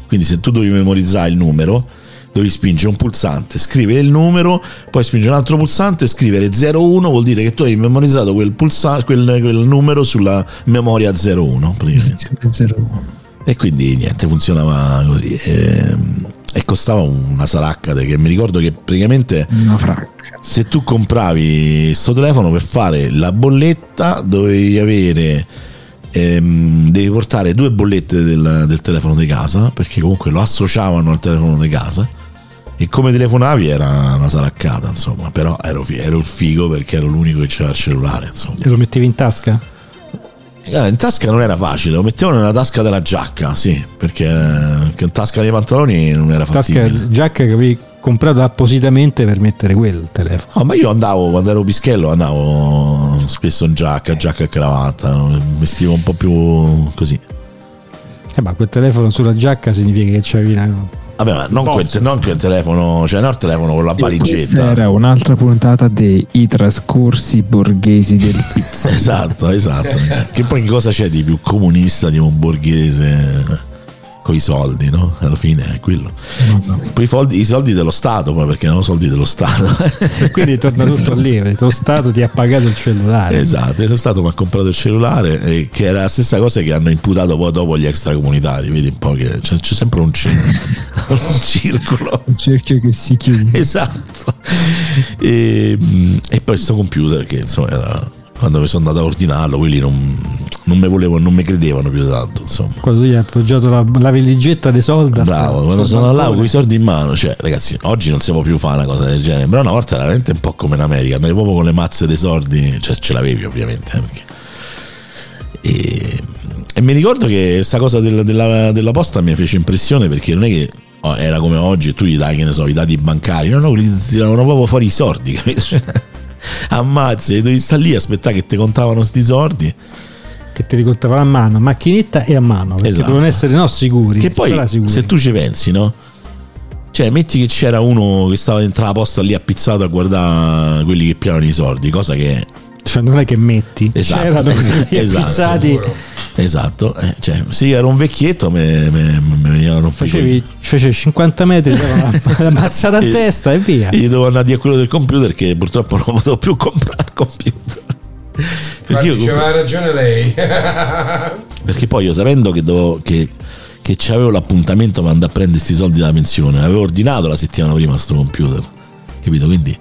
quindi se tu dovevi memorizzare il numero dovevi spingere un pulsante, scrivere il numero, poi spingere un altro pulsante, scrivere 01 vuol dire che tu hai memorizzato quel, pulsa- quel, quel numero sulla memoria 01 praticamente. E quindi niente, funzionava così. E, e costava una saraccate che mi ricordo che praticamente se tu compravi questo telefono per fare la bolletta dovevi avere ehm, devi portare due bollette del, del telefono di casa perché comunque lo associavano al telefono di casa e come telefonavi era una saraccata insomma però ero, ero il figo perché ero l'unico che c'era il cellulare insomma E lo mettevi in tasca? Eh, in tasca non era facile lo mettevano nella tasca della giacca sì perché, in tasca dei pantaloni non era Tasca fattibile giacca che avevi comprato appositamente per mettere quel telefono. No, ma io andavo quando ero pischello, andavo spesso in giacca, giacca e cravatta, vestivo un po' più così. Eh, ma quel telefono sulla giacca significa che c'avevi una. Vabbè, ma non quel, non quel telefono, cioè non il telefono con la Questa valigetta. era un'altra puntata dei I trascorsi borghesi del pizza. Esatto, esatto. che poi che cosa c'è di più comunista di un borghese con i soldi, no? Alla fine è quello. Poi i, soldi, i soldi dello Stato, poi perché non soldi dello Stato. E quindi torna tutto lì, lo Stato ti ha pagato il cellulare. esatto, lo Stato mi ha comprato il cellulare, eh, che era la stessa cosa che hanno imputato poi dopo gli extracomunitari. Vedi un po' che c'è, c'è sempre un, cir- un circolo. Un cerchio che si chiude. Esatto. E, mm, e poi sto computer che insomma era- quando mi sono andato a ordinarlo, quelli non, non mi volevano, non mi credevano più tanto. Insomma. Quando tu gli hai appoggiato la, la valigetta di soldi. Bravo, quando sono là con i soldi in mano, cioè ragazzi, oggi non si può più fare una cosa del genere, però una volta era veramente un po' come in America, andavi proprio con le mazze dei soldi, cioè ce l'avevi ovviamente. eh, perché- E, e mi ricordo che questa cosa del- della, della posta mi fece impressione perché non è che oh, era come oggi e tu gli dai, che ne so, i dati bancari, no, no, ti tiravano proprio fuori i soldi, capito? Ammazzi, devi stare lì a aspettare che ti contavano sti soldi. Che ti ricontavano a mano, a macchinetta e a mano. Perché Esatto. devono essere no, sicuri. Che poi, strasicuri. se tu ci pensi, no? Cioè, metti che c'era uno che stava dentro la posta lì appizzato a guardare quelli che piano i soldi, cosa che. Cioè, non è che metti, Esatto, c'erano quelli esatto. appizzati. Esatto, eh, cioè, sì, era un vecchietto, mi veniva a rompere i Facevi, facevi 50 metri, la, mazzata a testa e via. Gli dovevo andare a quello del computer che purtroppo non potevo più comprare il computer. Perché, io, c'aveva ragione lei. perché poi io sapendo che, dovevo, che, che c'avevo l'appuntamento per andare a prendere questi soldi dalla pensione, avevo ordinato la settimana prima sto computer. Capito? Quindi...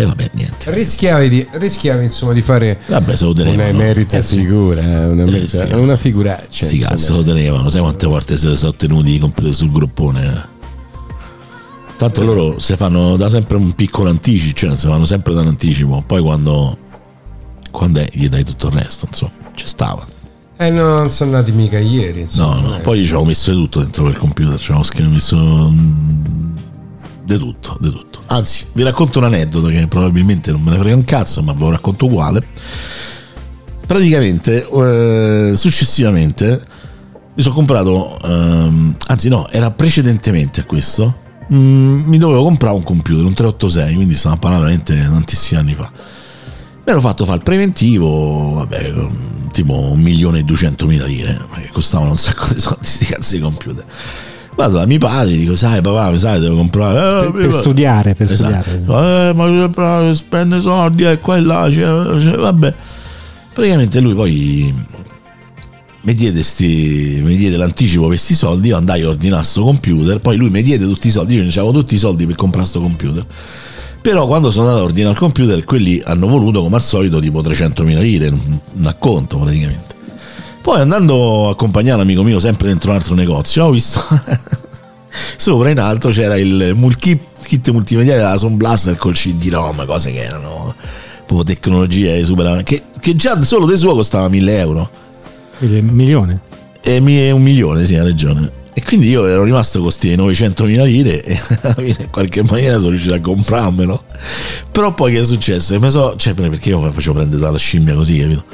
E vabbè, niente. rischiavi, di, rischiavi insomma di fare Vabbè, se lo una emerita figura, eh, una, Eh, sì. una figuraccia. Sti insomma. cazzo lo tenevano, sai quante volte si sono ottenuti i computer sul gruppone? eh? Tanto loro si fanno da sempre un piccolo anticipo, cioè si fanno sempre da un anticipo, poi quando, quando è gli dai tutto il resto, insomma, ci stava. Eh no, non sono andati mica ieri. No, Insomma, no, eh. poi ci avevo messo tutto dentro quel computer, ci avevo messo di tutto, di tutto. Anzi, vi racconto un aneddoto che probabilmente non me ne frega un cazzo, ma ve lo racconto uguale. Praticamente, eh, successivamente, mi sono comprato, ehm, anzi no, era precedentemente a questo, mm, mi dovevo comprare un computer, un 386, quindi stiamo parlando veramente tantissimi anni fa. Mi ero fatto fare il preventivo, vabbè, tipo un milione e duecentomila lire, ma che costavano un sacco di soldi sti cazzi di computer. Vado da mio padre, dico, sai papà, sai, devo comprare... eh, Per, per studiare, per Esatto. studiare. Eh, ma bravo, spende soldi e qua e là, cioè, cioè, vabbè. Praticamente lui poi mi diede, sti, mi diede l'anticipo per questi soldi, io andai a ordinare sto computer, poi lui mi diede tutti i soldi, io avevo tutti i soldi per comprare sto computer. Però quando sono andato a ordinare il computer, quelli hanno voluto come al solito tipo 300.000 lire, un acconto praticamente. Poi andando a accompagnare l'amico mio sempre dentro un altro negozio, ho visto sopra in alto c'era il kit, multimediale della Sound Blaster col CD-ROM, cose che erano proprio tecnologie super che, che già solo di suo costava 1000 euro Quindi milione. e mi è un milione, sì, ha ragione. E quindi io ero rimasto con questi 900.000 lire e alla fine in qualche maniera sono riuscito a comprarmelo. Però poi che è successo? Mi so, cioè, perché io mi facevo prendere dalla scimmia così, capito?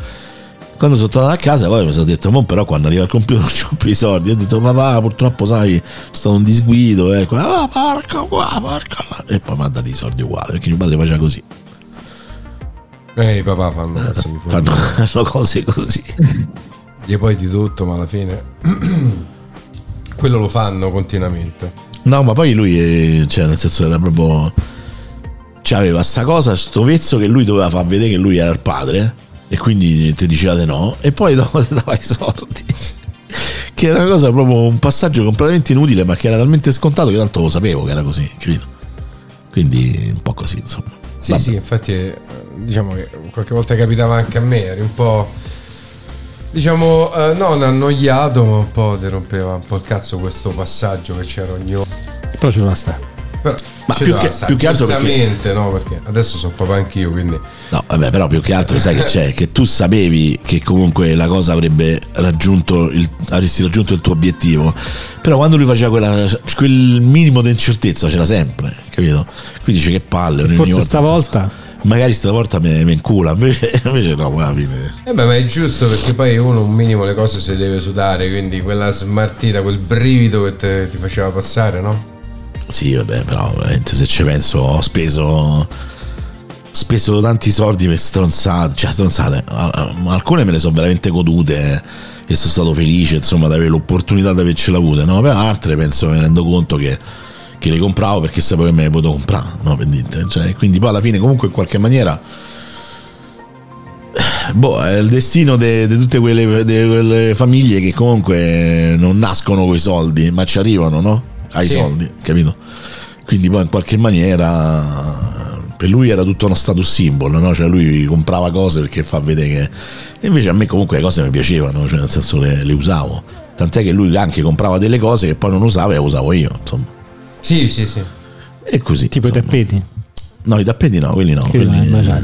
Quando sono tornato a casa poi mi sono detto, "Mo però quando arriva il computer non ho più i soldi. Ho detto, papà, purtroppo sai, c'è stato un disguido. Eh. Ah, porca qua, porca là. E poi mi ha dato i soldi uguali, perché mio padre faceva così. Eh, i papà fanno fuoco. Fanno, fanno cose così. Gli poi di tutto, ma alla fine quello lo fanno continuamente. No, ma poi lui, eh, cioè, nel senso, era proprio. C'aveva sta cosa, sto vezzo che lui doveva far vedere che lui era il padre, e quindi ti diceva di no, e poi dopo ti dava i soldi. Che era una cosa proprio un passaggio completamente inutile, ma che era talmente scontato che tanto lo sapevo che era così, capito? Quindi un po' così, insomma. Sì, Vabbè. sì, infatti eh, diciamo che qualche volta capitava anche a me, eri un po' diciamo eh, non annoiato, ma un po' ti rompeva un po' il cazzo questo passaggio che c'era ogni. Però ce la sta. Però Ma più che- stare, più che altro perché- no, perché adesso sono papà anch'io, quindi No, vabbè, però più che altro sai che c'è, che tu sapevi che comunque la cosa avrebbe raggiunto il, avresti raggiunto il tuo obiettivo, però quando lui faceva quella, quel minimo di incertezza c'era sempre, capito? Quindi dice che palle, ogni Forse volta- stavolta Magari stavolta mi, mi incula, invece, invece no, alla fine. Eh beh, ma è giusto perché poi uno un minimo le cose se le deve sudare, quindi quella smartita, quel brivido che te- ti faceva passare, no? Sì, vabbè, però se ci penso ho speso speso tanti soldi per stronzate, cioè stronzate, al- alcune me le sono veramente godute e sono stato felice insomma di avere l'opportunità di avercela avuta no? per altre penso mi rendo conto che, che le compravo perché sapevo che me le potevo comprare no? Cioè, quindi poi alla fine comunque in qualche maniera boh, è il destino di tutte quelle, de quelle famiglie che comunque non nascono con i soldi ma ci arrivano no? Ai Sì. soldi capito quindi poi in qualche maniera per lui era tutto uno status symbol, no? cioè lui comprava cose perché fa vedere che... E invece a me comunque le cose mi piacevano, cioè nel senso le, le usavo. Tant'è che lui anche comprava delle cose che poi non usava e le usavo io, insomma. Sì, sì, sì. E così. Tipo i insomma. tappeti. No, i tappeti no, quelli no. Quelli Quelli,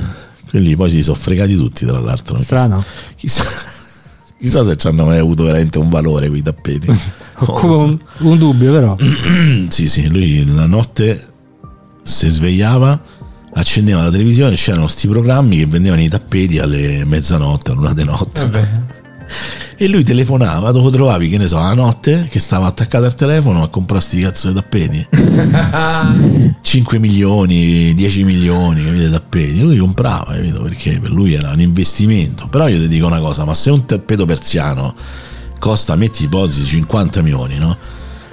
quelli poi si sono fregati tutti, tra l'altro. Strano. Chissà, chissà se ci hanno mai avuto veramente un valore quei tappeti. Come un, un dubbio, però. sì, sì, lui la notte si svegliava, accendeva la televisione, c'erano sti programmi che vendevano i tappeti alle mezzanotte, all'una di notte. E lui telefonava, dove trovavi, che ne so, la notte che stava attaccato al telefono a comprare sti cazzo di tappeti. 5 milioni, 10 milioni, capite, tappeti. Lui comprava, capito? Perché per lui era un investimento. Però io ti dico una cosa, ma se un tappeto persiano costa, metti ipotesi, 50 milioni, no?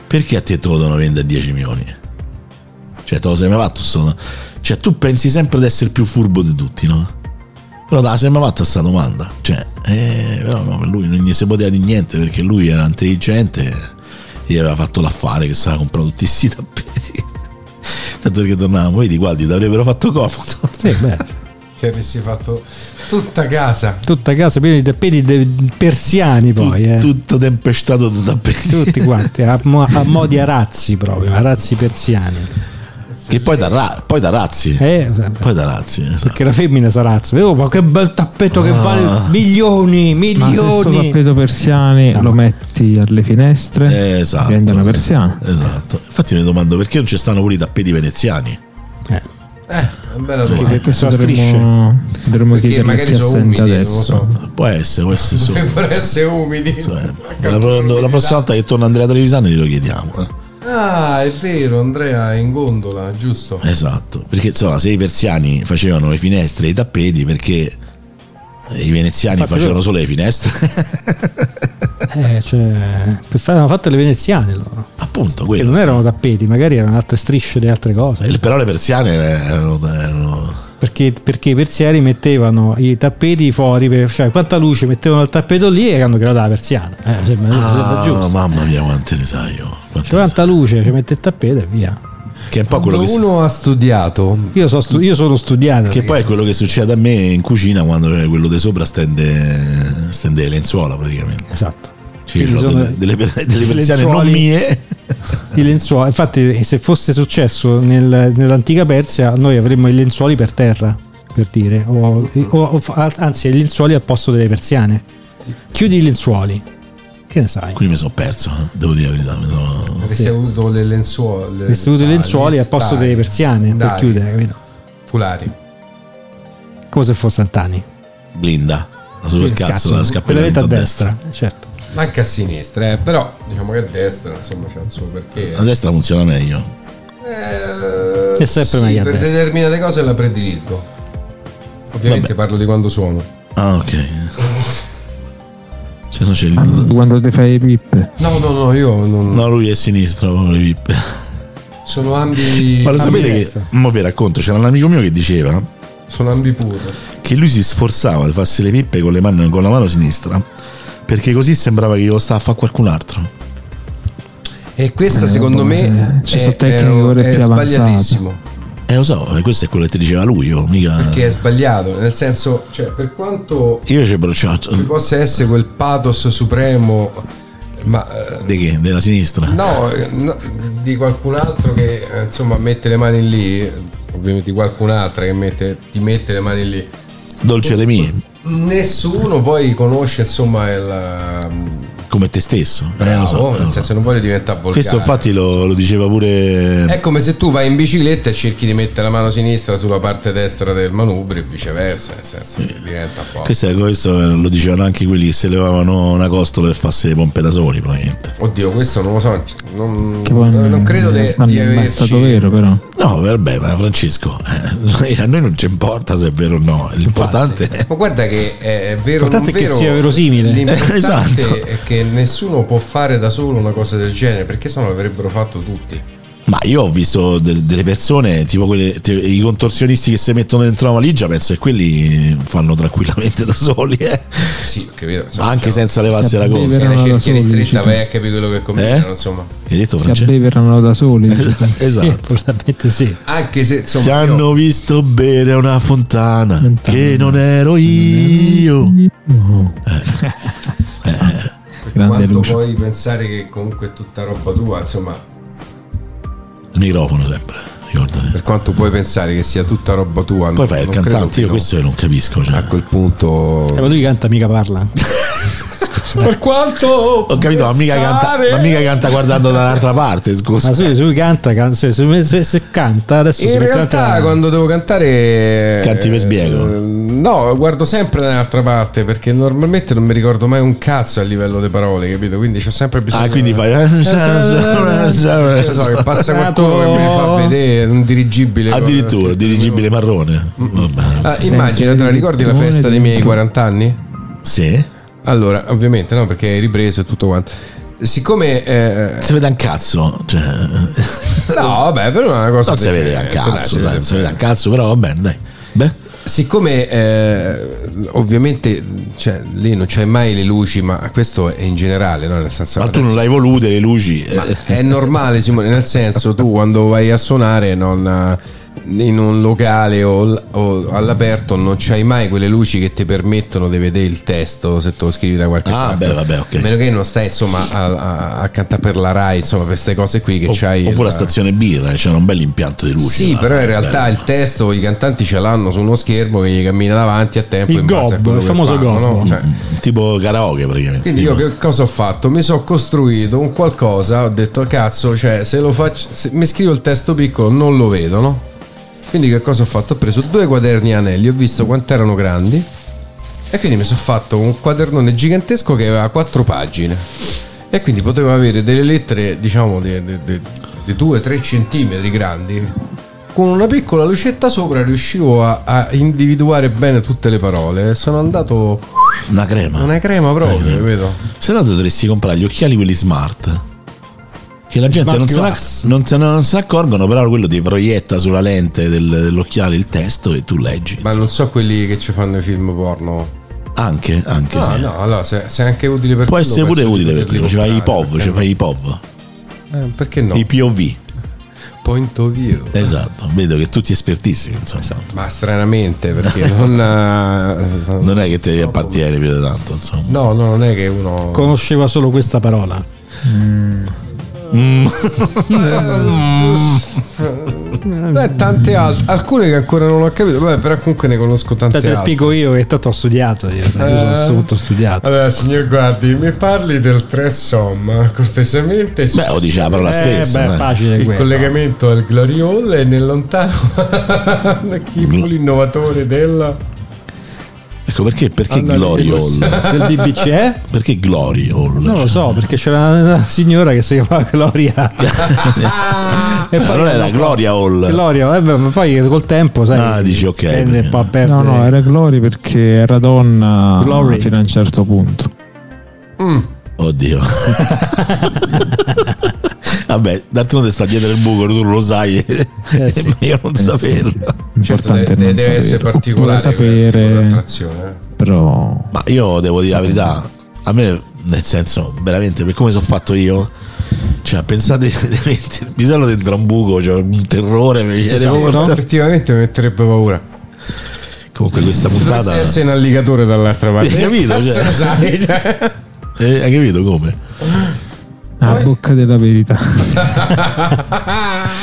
Perché a te te lo devono vendere a 10 milioni? Cioè, te lo sei mai fatto? sto- Cioè, tu pensi sempre di essere più furbo di tutti, no? Però te la sei mai fatta questa domanda? Cioè, eh, però no, lui non gli si poteva di niente perché lui era intelligente gli aveva fatto l'affare che stava comprando tutti questi tappeti. Tanto che tornavamo, vedi, guardi, ti avrebbero fatto comodo. Sì, beh. Che avessi fatto tutta casa. Tutta casa piena di tappeti de- persiani poi, eh. Tutto tempestato di tappeti. Tutti quanti, a, mo- a modi arazzi proprio, arazzi persiani. Che poi da, ra- poi da razzi. Eh, Poi da razzi, esatto. perché la femmina sa razzo. Oh, ma che bel tappeto che vale milioni, Ma se sto milioni. tappeto persiani lo metti alle finestre, Eh, esatto. diventa una persiana. Esatto. Infatti mi domando perché non ci stanno pure i tappeti veneziani. Eh, Eh, bella domanda. perché sono Dovremmo, dovremmo Perché chiedere magari chi sono umidi, non lo adesso. so. Può essere, può essere solo. Dovrebbero essere umidi. Cioè, la, pro- la prossima volta che torna Andrea Trevisani glielo chiediamo. eh. Ah, è vero, Andrea in gondola, giusto? Esatto, perché insomma se i persiani facevano le finestre e i tappeti perché i veneziani Infatti facevano solo le finestre. eh, cioè, per fare, hanno fatto le veneziane loro. Appunto, Che quello. non erano tappeti, magari erano altre strisce di altre cose. Eh, Però le persiane erano, erano- Perché, perché i persiani mettevano i tappeti fuori, per, cioè quanta luce mettevano il tappeto lì e hanno creato la persiana. Eh, sembra, sembra Ah, giusto. mamma mia quante ne sai io. quante C'è ne tanta luce, ci mette il tappeto e via. Che è un po' quello Quando che, uno ha studiato, Io, so stu- io sono studiato. che poi è quello che succede a me in cucina quando c'è quello di sopra stende, stende le lenzuola praticamente. Esatto. Cioè, ho sono delle, delle, delle persiane non mie. I lenzuoli, infatti, se fosse successo nel- nell'antica Persia, noi avremmo i lenzuoli per terra, per dire, o, o- o- anzi, i lenzuoli al posto delle persiane. Chiudi i lenzuoli, che ne sai? Qui mi sono perso, eh, devo dire la verità. mi sono- avresti avuto le lenzuola. Avresti avuto i lenzuoli al posto delle persiane per Dai, chiudere, capito? Fulari. Come se fosse Antani. Blinda, la super cazzo, la te la scappelletta a destra, eh, certo. Anche a sinistra, eh, però diciamo che a destra insomma c'è il suo perché. A destra funziona meglio. Eh, È sempre sì, meglio a per destra. determinate cose la prediligo. Ovviamente Vabbè. parlo di quando suono. Ah, ok. Se no c'è il. Quando ti fai le pippe. No, no, no, io non. No, lui è a sinistra con le pippe. Sono ambi. Ma lo sapete che. Mo vi racconto, c'era un amico mio che diceva Sono ambi puro. che lui si sforzava di farsi le pippe con, le mani, con la mano sinistra perché così sembrava che lo stava a fare qualcun altro. E questa Eh, secondo me è, è- è avanzate. sbagliatissimo. Eh, lo so, questo è quello che ti diceva lui, io mica. Che è sbagliato, nel senso, cioè, per quanto Io ci bruciato. ci possa essere quel pathos supremo, ma eh, Di che? Della sinistra? no, no, di qualcun altro che eh, insomma mette le mani lì, ovviamente di qualcun altro che mette, ti mette le mani lì. Dolce de mie. Nessuno poi conosce insomma il, come te stesso. Eh, lo so, Bravo, eh, nel so. senso non voglio diventare volgare. Questo infatti lo, lo diceva pure... È come se tu vai in bicicletta e cerchi di mettere la mano sinistra sulla parte destra del manubrio e viceversa, nel senso che diventa un po'. Questo, questo lo dicevano anche quelli che si levavano una costola per farsi le pompe da soli, probabilmente. Oddio, questo non lo so, non, Che poi non credo di non è mai averci... stato vero, però. No, vabbè, ma Francesco, eh, a noi non ci importa se è vero o no, l'importante è... Ma guarda che è, vero o non L'importante è che vero, sia verosimile. L'importante Esatto. è che nessuno può fare da solo una cosa del genere, perché sennò l'avrebbero fatto tutti. Ma io ho visto de- delle persone, tipo quelle, te- i contorsionisti che si mettono dentro la valigia, penso che quelli fanno tranquillamente da soli, eh. Sì, vero, insomma, anche diciamo, senza levarsi la Sì, cosa. se ne cerchi dici tu. vai a capire quello che combinano, Eh? insomma. Che hai detto Si Francesco? abbeverano da soli. Sì, Esatto. probabilmente sì. Anche se insomma Ti io- hanno visto bere una fontana, Fontana. che non ero io. No. Grande quanto luce. puoi pensare che comunque è tutta roba tua, insomma, Il microfono sempre, ricordate. per quanto puoi pensare che sia tutta roba tua, Poi fai il cantante, io questo io non capisco. Cioè. a quel punto Eh, ma lui canta mica parla. per quanto Ho capito, ma mica, canta, ma mica canta guardando dall'altra parte, scusa. Ma se lui canta, can- se, se- se- se canta adesso In realtà a- quando devo cantare Canti per sbiego? eh, no, guardo sempre dall'altra parte perché normalmente non mi ricordo mai un cazzo a livello di parole, capito? Quindi c'ho sempre bisogno Ah, quindi fai. Che so, che passa qualcuno che mi fa vedere un dirigibile Addirittura, dirigibile marrone. Vabbè. Ah, immagina, te la ricordi la festa dei miei 40 anni? Sì. Allora, ovviamente no, perché hai ripreso e tutto quanto. Siccome eh, Si vede un cazzo. Cioè, no, vabbè, però è una cosa non si vede un genere, cazzo, dai, dai, si vede un cazzo, però va bene, dai. Beh, Siccome eh, ovviamente cioè, lì non c'hai mai le luci, ma questo è in generale, no? nel senso ma tu adesso- non l'hai volute le luci. eh, è normale, Simone, nel senso tu quando vai a suonare non, in un locale o, o all'aperto non c'hai mai quelle luci che ti permettono di vedere il testo se te lo scrivi da qualche Ah, parte. beh, vabbè, ok. A meno che non stai insomma a, a- a cantare per la Rai, insomma, per queste cose qui che o- c'hai. oppure il- a stazione birra, c'è un bel impianto di luci. Sì, là, però in realtà bello. il testo i cantanti ce l'hanno su uno schermo che gli cammina davanti a tempo Il in base a gobbo, quello il famoso fanno, no? gobbo. Cioè, tipo karaoke praticamente. quindi io tipo. che cosa ho fatto? Mi sono costruito un qualcosa, ho detto cazzo, cioè se lo faccio, se mi scrivo il testo piccolo non lo vedo, no? Quindi che cosa ho fatto? Ho preso due quaderni a anelli, ho visto quanto erano grandi e quindi mi sono fatto un quadernone gigantesco che aveva quattro pagine e quindi potevo avere delle lettere diciamo di, 2-3 centimetri grandi con una piccola lucetta sopra riuscivo a, a individuare bene tutte le parole sono andato Una crema. una crema proprio, capito? Se no dovresti comprare gli occhiali quelli smart. Che la gente non se, non se ne- non se ne accorgono, però quello ti proietta sulla lente del- dell'occhiale il testo e tu leggi. Ma non so quelli che ci fanno i film porno. Anche, anche No, sì. no, allora se, se è anche utile per Può quello, essere pure utile per quello. Ci fai i POV, perché ci fai i POV. Eh, perché no? I POV. Point of view. Esatto, vedo che tutti espertissimi, insomma. Ma stranamente, perché non. eh, Non è che ti appartiene più di tanto, insomma. No, no, non è che uno. Conosceva solo questa parola. Beh, tante altre. Alcune che ancora non ho capito. Vabbè, però comunque ne conosco tante Te le altre. spiego io che tanto ho studiato. Io, io Eh. sono tutto studiato. Allora, signor Guardi, mi parli del tre somma, cortesemente. Beh, lo dice la parola Eh, stessa. beh, è dai. facile Il quello. collegamento al Glory Hall è nel lontano Chippo l'innovatore della Ecco perché, perché Glory. Hall? Del BBC, eh? Perché Glory Hall? Non lo so, perché c'era una, una signora che si chiamava Gloria. Sì. e Allora era Gloria Hall. Gloria, eh ma poi col tempo, sai, Ah, dici, ok, perché- perdere. No, no, era Glory perché era donna Glory. fino a un certo punto. Oddio. Vabbè, d'altronde sta dietro il buco, tu lo sai. Eh, sì. io non saperlo. Certo, L'importante deve, deve essere saperlo. particolare sapere, attrazione. eh. però Ma io devo dire la verità, a me, nel senso, veramente, per come sono fatto io, cioè, pensate di mettere il pisello dentro un buco, cioè un terrore, mi viene Esatto, no? Effettivamente mi metterebbe paura. Comunque questa puntata... Dovresti essere un alligatore dall'altra parte. Hai capito? Cioè- sai, cioè. Eh, hai capito come? a bocca della verità.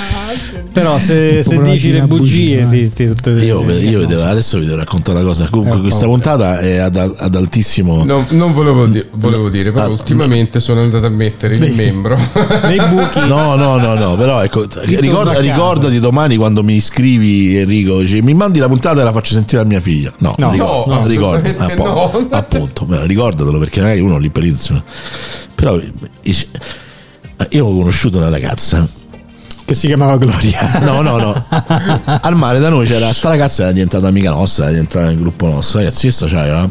Però se, se dici le Gina bugie, Bugia. ti, ti, ti- Io, ti- io vedevo- adesso vi devo raccontare una cosa. Comunque, Eh, questa puntata è ad, ad altissimo. No, non volevo, di- volevo dire, però Ah, ultimamente sono andato a mettere il membro. nei buchi. No, no, no, no, però ecco, ricorda- ricordati domani quando mi scrivi Enrico, dici, mi mandi la puntata e la faccio sentire a mia figlia. No, No, ricordo, no, ricordo, assolutamente appunto, no. appunto, beh, ricordatelo perché magari uno lì per. Però io ho conosciuto una ragazza Che si chiamava Gloria. No, no, no. Al mare da noi c'era sta ragazza era diventata amica nostra, era diventata nel gruppo nostro. Ragazzi, questa c'aveva.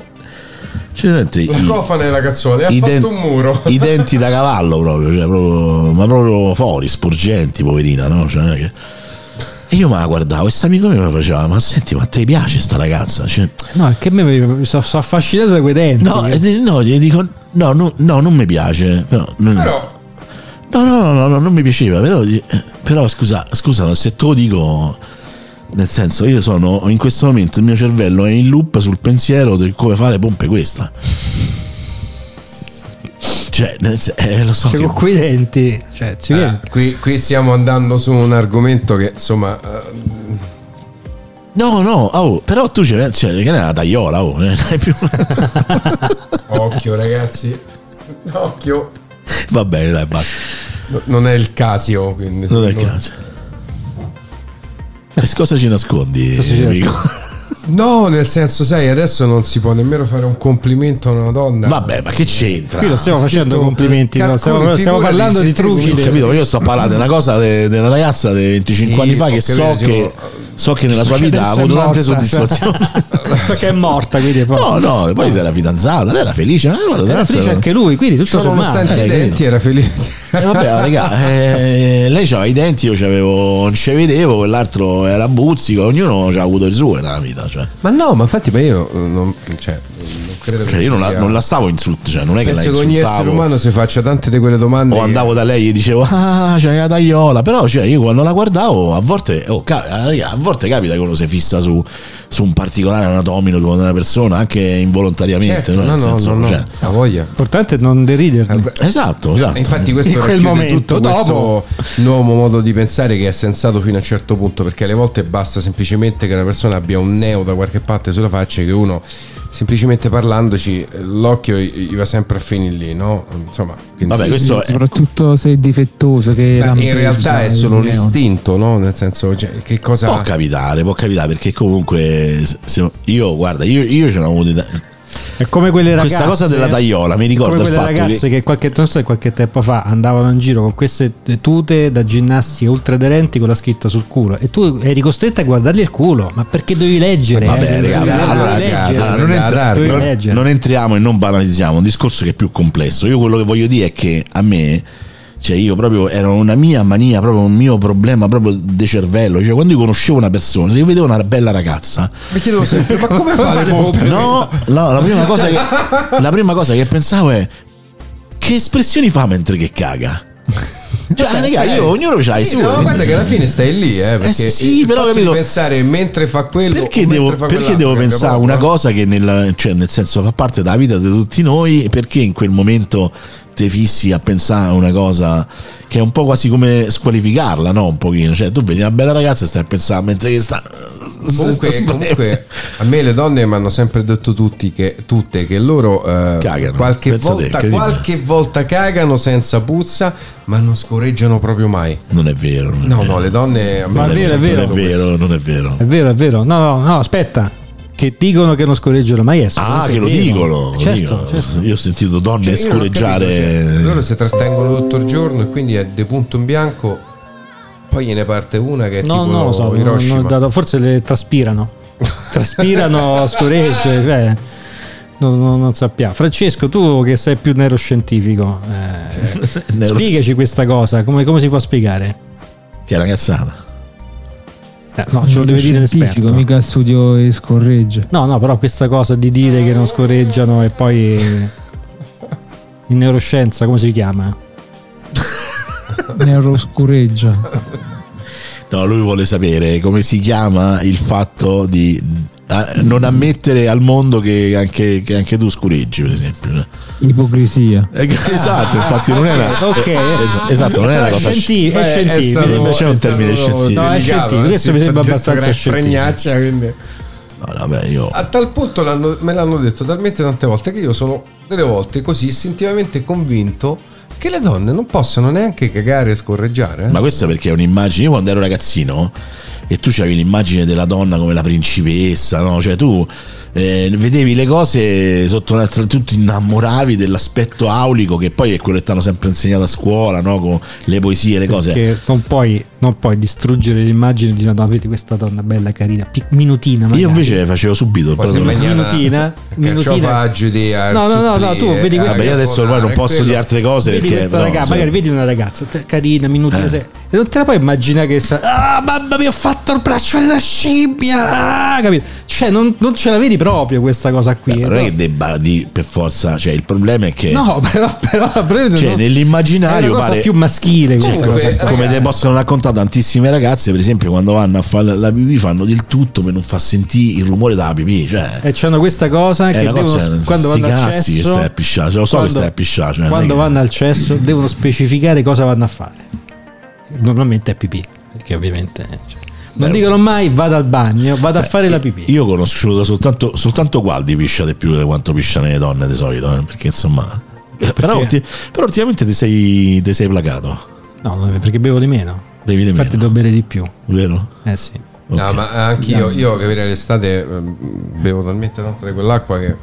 Cioè, senti, La cofana e la cazzuola, ha fatto un muro. I denti da cavallo proprio, cioè, proprio- ma proprio fuori, sporgenti, poverina, no? Cioè, che- E io me la guardavo, e questo amico mio mi faceva, ma senti, ma a te piace sta ragazza? Cioè, No, è che me mi sono sono affascinato da quei denti. no, e di- no, gli dico, no, no, no, non mi piace. No, non- Però No, no, no, no, no, non mi piaceva, però, però scusa, scusa, se te lo dico, nel senso, io sono in questo momento il mio cervello è in loop sul pensiero di come fare pompe questa. Cioè, eh, lo so. Cioè, che- con quei denti. Cioè, ci eh, viene. qui, qui stiamo andando su un argomento che insomma eh, No, no, oh, però tu c'è, cioè, che ne è la tagliola, oh, eh, non hai più- occhio ragazzi occhio Va bene, dai, basta. No, non è il Casio quindi Non è il caso. E cosa ci nascondi? Cosa ci Enrico? no nel senso sai adesso non si può nemmeno fare un complimento a una donna Vabbè, ma che c'entra? Qui lo stiamo facendo scritto, complimenti. no? Stiamo, stiamo parlando di trucchi. de- capito, io sto parlando di una cosa de- di una ragazza di 25 Sì, anni fa che capito, so dicevo, che, so che nella sua vita ha avuto tante soddisfazioni. Perché è morta, quindi è No, no, poi si era fidanzata, lei era felice. eh, guarda, Era felice anche lui, quindi tutto sommato. nonostante eh, i denti era felice Eh, vabbè, raga, eh, lei aveva i denti, io c'avevo, non ci vedevo, quell'altro era buzzico, ognuno ha avuto il suo nella vita. Cioè, ma no ma infatti ma io non, cioè, non credo Cioè, che io non la, sia- non la stavo insultando, cioè, non è che la penso che ogni essere insultavo. umano si faccia tante di quelle domande O che- andavo da lei e dicevo, ah, c'è la tagliola. Però, cioè, io quando la guardavo, a volte, oh, a volte capita che uno si fissa su, su un particolare anatomico di una persona, anche involontariamente. Certo, no? no Nel no senso, no, no. cioè, ha voglia L'importante è non deriderli. esatto, esatto. E infatti questo In quel racchiude momento, tutto dopo. questo nuovo modo di pensare che è sensato fino a un certo punto perché alle volte basta semplicemente che una persona abbia un neo da qualche parte sulla faccia e che uno semplicemente parlandoci l'occhio gli va sempre a finire lì no? insomma quindi Vabbè, sì. questo è, Soprattutto se è difettoso. Che Beh, in realtà è solo un istinto no? nel senso cioè, che cosa può capitare, può capitare perché comunque se- io, guarda, io, io ce da- È come quelle ragazze. Questa cosa della tagliola mi ricorda quelle fatto ragazze che che, qualche, non so se qualche tempo fa andavano in giro con queste tute da ginnastica ultraderenti con la scritta sul culo e tu eri costretta a guardargli il culo ma perché dovevi leggere Vabbè, eh? allora, non entriamo e non banalizziamo, un discorso che è più complesso. Io quello che voglio dire è che a me, cioè io proprio era una mia mania, proprio un mio problema proprio di cervello. Cioè, quando io conoscevo una persona, se io vedevo una bella ragazza, mi chiedevo sempre ma come fa le pompe no, no, la prima cosa che, la prima cosa che pensavo è che espressioni fa mentre che caga. Cioè, raga, io ognuno c'ha i suoi. no, guarda che alla fine stai lì, eh, perché Eh, sì, però, capito? pensare mentre fa quello Perché devo, perché devo pensare a una eh. cosa che nel, cioè nel senso fa parte della vita di tutti noi? Perché in quel momento te fissi a pensare a una cosa che è un po' quasi come squalificarla, no? Un pochino. Cioè, tu vedi una bella ragazza e stai a pensare mentre che sta. Comunque, sta- comunque, a me le donne mi hanno sempre detto tutti che, tutte che loro eh, Cagano, qualche, te, volta, incredibile. qualche volta cagano senza puzza, ma non scorreggiano proprio mai. Non è vero. Non è No, vero. no, le donne a me Ma è vero, è vero. È vero, non è vero. è vero è vero no no no aspetta che dicono che non scorreggiano mai è Ah, che lo dicono. certo, certo. Io ho sentito donne Cioè, scorreggiare. capito, cioè, loro si trattengono tutto il giorno e quindi è de punto in bianco. Poi gliene parte una che è No, tipo non lo so, non- Hiroshima. non forse le traspirano. Traspirano, scoregge, cioè, non, non- non sappiamo. Francesco, tu che sei più neuroscientifico, eh, spiegaci questa cosa, come, come si può spiegare? Che è una cazzata. Eh, no, ce lo deve dire l'esperto. mica studio e scorregge. No, no, però questa cosa di dire che non scorreggiano e poi in neuroscienza come si chiama? Neuroscureggia. No, lui vuole sapere come si chiama il fatto di non ammettere al mondo che anche, che anche tu scureggi, per esempio. Ipocrisia. Eh, esatto, infatti non è una, Ok. eh, es- esatto, non è una Però cosa scienti- è Beh, scientifico. stato- Invece è un termine stato scientifico. No, è scientifico, eh, questo mi sembra abbastanza era scientifico. quindi- No, vabbè, io A tal punto l'hanno- me l'hanno detto talmente tante volte che io sono delle volte così istintivamente convinto che le donne non possono neanche cagare e scorreggiare. eh. Ma questa perché è un'immagine. Io quando ero ragazzino e tu avevi l'immagine della donna come la principessa, no? Cioè tu eh, vedevi le cose sotto un altro, tu ti innamoravi dell'aspetto aulico che poi è quello che ti hanno sempre insegnato a scuola, no? Con le poesie, le cose. Perché non puoi, non puoi distruggere l'immagine di una donna. Vedi questa donna bella, carina, pic- minutina. magari. Io invece facevo subito Poi proprio- minutina, minutina. Carciofa, giudia, No, no, no, no, tu vedi eh, questa- Vabbè, io adesso poi non posso quello- dire altre cose Vedi perché questa no, ragazza, magari vedi una ragazza carina, minutina, Eh. e non te la puoi immaginare che sta, ah, mamma mia, ho fatto il braccio della scimmia, ah, capito? Cioè, non, non ce la vedi proprio questa cosa qui. non è che debba di per forza, cioè il problema è che No, però, però, però cioè, non- nell'immaginario è una cosa pare più maschile questa Comunque, cosa. come te possono raccontare tantissime ragazze, per esempio, quando vanno a fare la pipì fanno del tutto per non far sentire il rumore della pipì. Cioè, E c'hanno questa cosa che devono, cosa, quando vanno al cazzi che cesso, stai a pisciare, cioè, lo so quando- che stai a pisciare. cioè, quando che- vanno al cesso devono specificare cosa vanno a fare. Normalmente è pipì, perché ovviamente cioè, non Beh, dicono mai vado al bagno, vado a fare la pipì. Io ho conosciuto soltanto, soltanto Gualdi piscia di più di quanto pisciano le donne di solito, eh, perché insomma. Però, ulti- però ultimamente ti sei, ti sei placato, No, no, perché bevo di meno. bevi di Infatti meno, devo bere di più. vero? Eh sì. No, Ok. ma anch'io, io capire l'estate bevo talmente tanto di quell'acqua che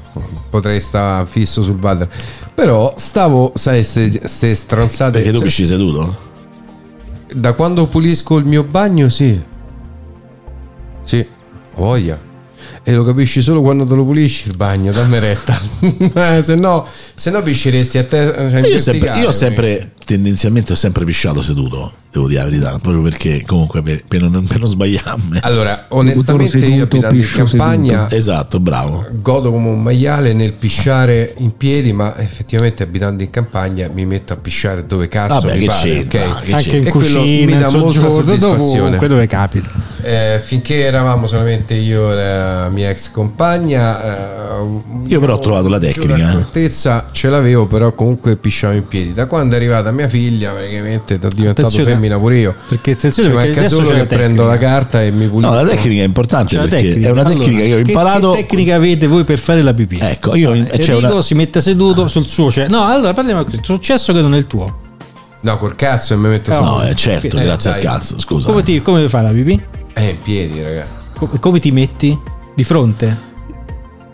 potrei stare fisso sul water. Però stavo, sai, ste stronzate. Perché tu cioè, pisci seduto? Da quando pulisco il mio bagno, sì. Sì, ho voglia. E lo capisci solo quando te lo pulisci il bagno, dammi retta. Eh, se no, se no pisceresti a te. cioè, in Io, sempre- io ho sempre, tendenzialmente ho sempre pisciato seduto, devo dire la verità, proprio perché comunque per, per non, per non sbagliarmi. Allora, onestamente seduto, io abitando in campagna Esatto, bravo. godo come un maiale nel pisciare in piedi, ma effettivamente abitando in campagna mi metto a pisciare dove cazzo Vabbè, mi che pare, c'entra? ok? Che Anche c'entra? in E quello cucina, mi in dà molta soddisfazione. dovunque dove capita. Eh, finché eravamo solamente io e la mia ex compagna, eh, Io però ho trovato la tecnica, eh. L'accortezza ce l'avevo, però comunque pisciavo in piedi. Da quando è arrivata mia figlia, praticamente sono diventato Attenzione. femmina pure io. Perché attenzione, Ci perché manca adesso solo che la prendo la carta e mi pulisco. No, la tecnica è importante C'è perché tecnica. è una tecnica Allora, che ho imparato. Che, che tecnica avete voi per fare la pipì? Ecco, io Enrico c'è una, si mette seduto sul suo cesso. No, allora parliamo sul suo cesso che non è il tuo. No, col cazzo e mi metto No, su. No, eh, certo, Eh, grazie dai. al cazzo, scusa. Come, ti, come fai la pipì? Eh, in piedi, raga. Come, come ti metti? Di fronte?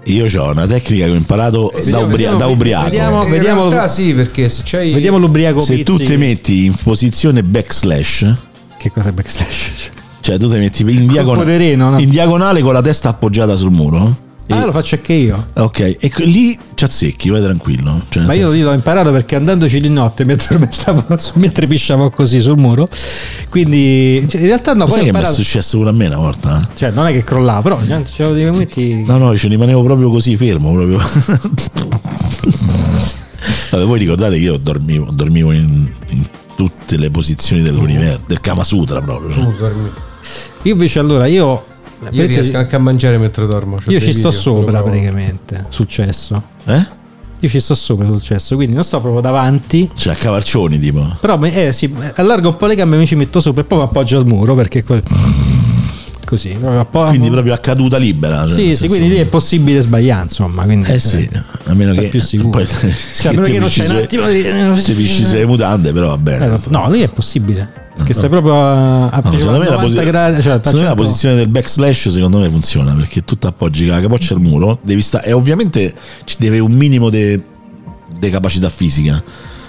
Io ho una tecnica che ho imparato da, vediamo, ubria- vediamo, da ubriaco. vediamo. in realtà sì, perché se c'hai Vediamo l'ubriaco Se tu Pizzi. ti metti in posizione backslash, Che cosa è backslash? cioè tu ti metti in, diagon- poderino, no? in diagonale con la testa appoggiata sul muro. Ah, lo faccio anche io. ok, e lì ci azzecchi, vai tranquillo. Cioè, Ma io, l'ho imparato perché andandoci di notte mi addormentavo mentre pisciavo così sul muro. Quindi cioè, in realtà no, Lo poi sai che mi è imparato. successo pure a me una volta? eh? Cioè, non è che crollava, però cioè, c'erano dei momenti. No, no, ci rimanevo proprio così fermo. Proprio. Vabbè, voi ricordate che io dormivo, dormivo in, in tutte le posizioni dell'universo, del Kama Sutra proprio. cioè. Io invece allora io. Io riesco anche a mangiare mentre dormo. c'ho io ci sto sopra praticamente sul cesso. Eh? Io ci sto sopra sul cesso, quindi non sto proprio davanti. Cioè, a cavarcioni tipo. Però eh, sì, allargo un po' le gambe e mi ci metto sopra e poi mi appoggio al muro perché que- così. Proprio appo- Quindi proprio a caduta libera. cioè, Sì, nel sì, quindi lì è possibile sbagliare, insomma. Quindi, Eh sì, a meno che più sicuro. poi Cioè, a meno che non c'è un attimo di- se pisci sulle mutande, però va bene. Eh, no, lì è possibile. Perché stai proprio a, a No, secondo me, la, 90 posi- gradi. Cioè, secondo me la facendo- posizione del backslash secondo me funziona perché tu ti appoggi la capoccia al muro devi sta- e ovviamente ci deve un minimo di capacità fisica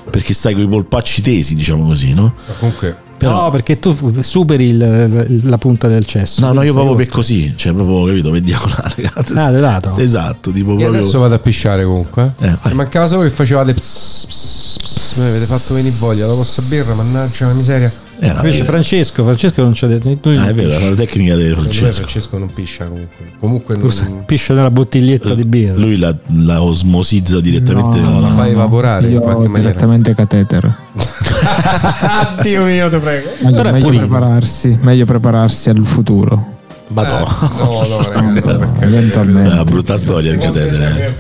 perché stai con i polpacci tesi diciamo così no? Ma comunque, però- No, perché tu superi il- la punta del cesso. no no io proprio per così cioè proprio capito per diagonale Ah, di lato. esatto tipo io proprio adesso vado a pisciare comunque. Eh. Ci mancava solo che facevate. Pss, pss, pss, mi avete fatto venire voglia. La vostra birra, mannaggia la miseria. Eh, no, Invece eh, Francesco, Francesco non ci ha detto tu ah, è vero è la tecnica me Francesco Francesco non piscia comunque. Comunque non, piscia nella bottiglietta di birra. lui la, la osmosizza direttamente No, con la fai evaporare in qualche maniera. direttamente cateter. Dio mio, te prego. Meglio, Però meglio prepararsi, meglio prepararsi al futuro. Ma no. No, no, ragazzi, no, perché- Eventualmente. Una brutta storia il catetere.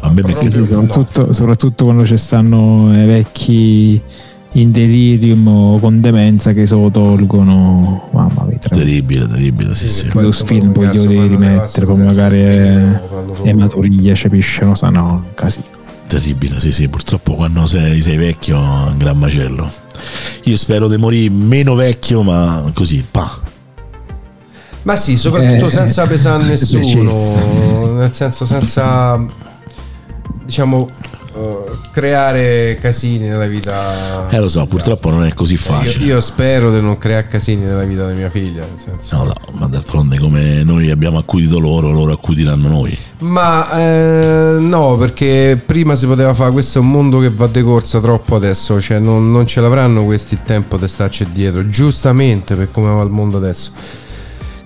A me mi Sì, sì, No. soprattutto, soprattutto quando ci stanno i vecchi in delirium o con demenza che se lo tolgono. Mamma mia, terribile, terribile, sì, sì. poi, lo spin poi devi le rimettere, poi magari ematuriglia, capisce, non sa, no, casino. Terribile, sì, sì, purtroppo quando sei, sei vecchio è un gran macello. Io spero di morire meno vecchio, ma così, pa. Ma sì, soprattutto Eh, senza pesare nessuno, nel senso senza diciamo creare casini nella vita. Eh lo so, purtroppo non è così Io, facile. io spero di non creare casini nella vita di mia figlia. No, no, ma d'altronde come noi abbiamo accudito loro, loro accudiranno noi. Ma eh, no, perché prima si poteva fare, questo è un mondo che va de corsa troppo adesso, cioè non, non ce l'avranno questi il tempo di starci dietro, giustamente per come va il mondo adesso.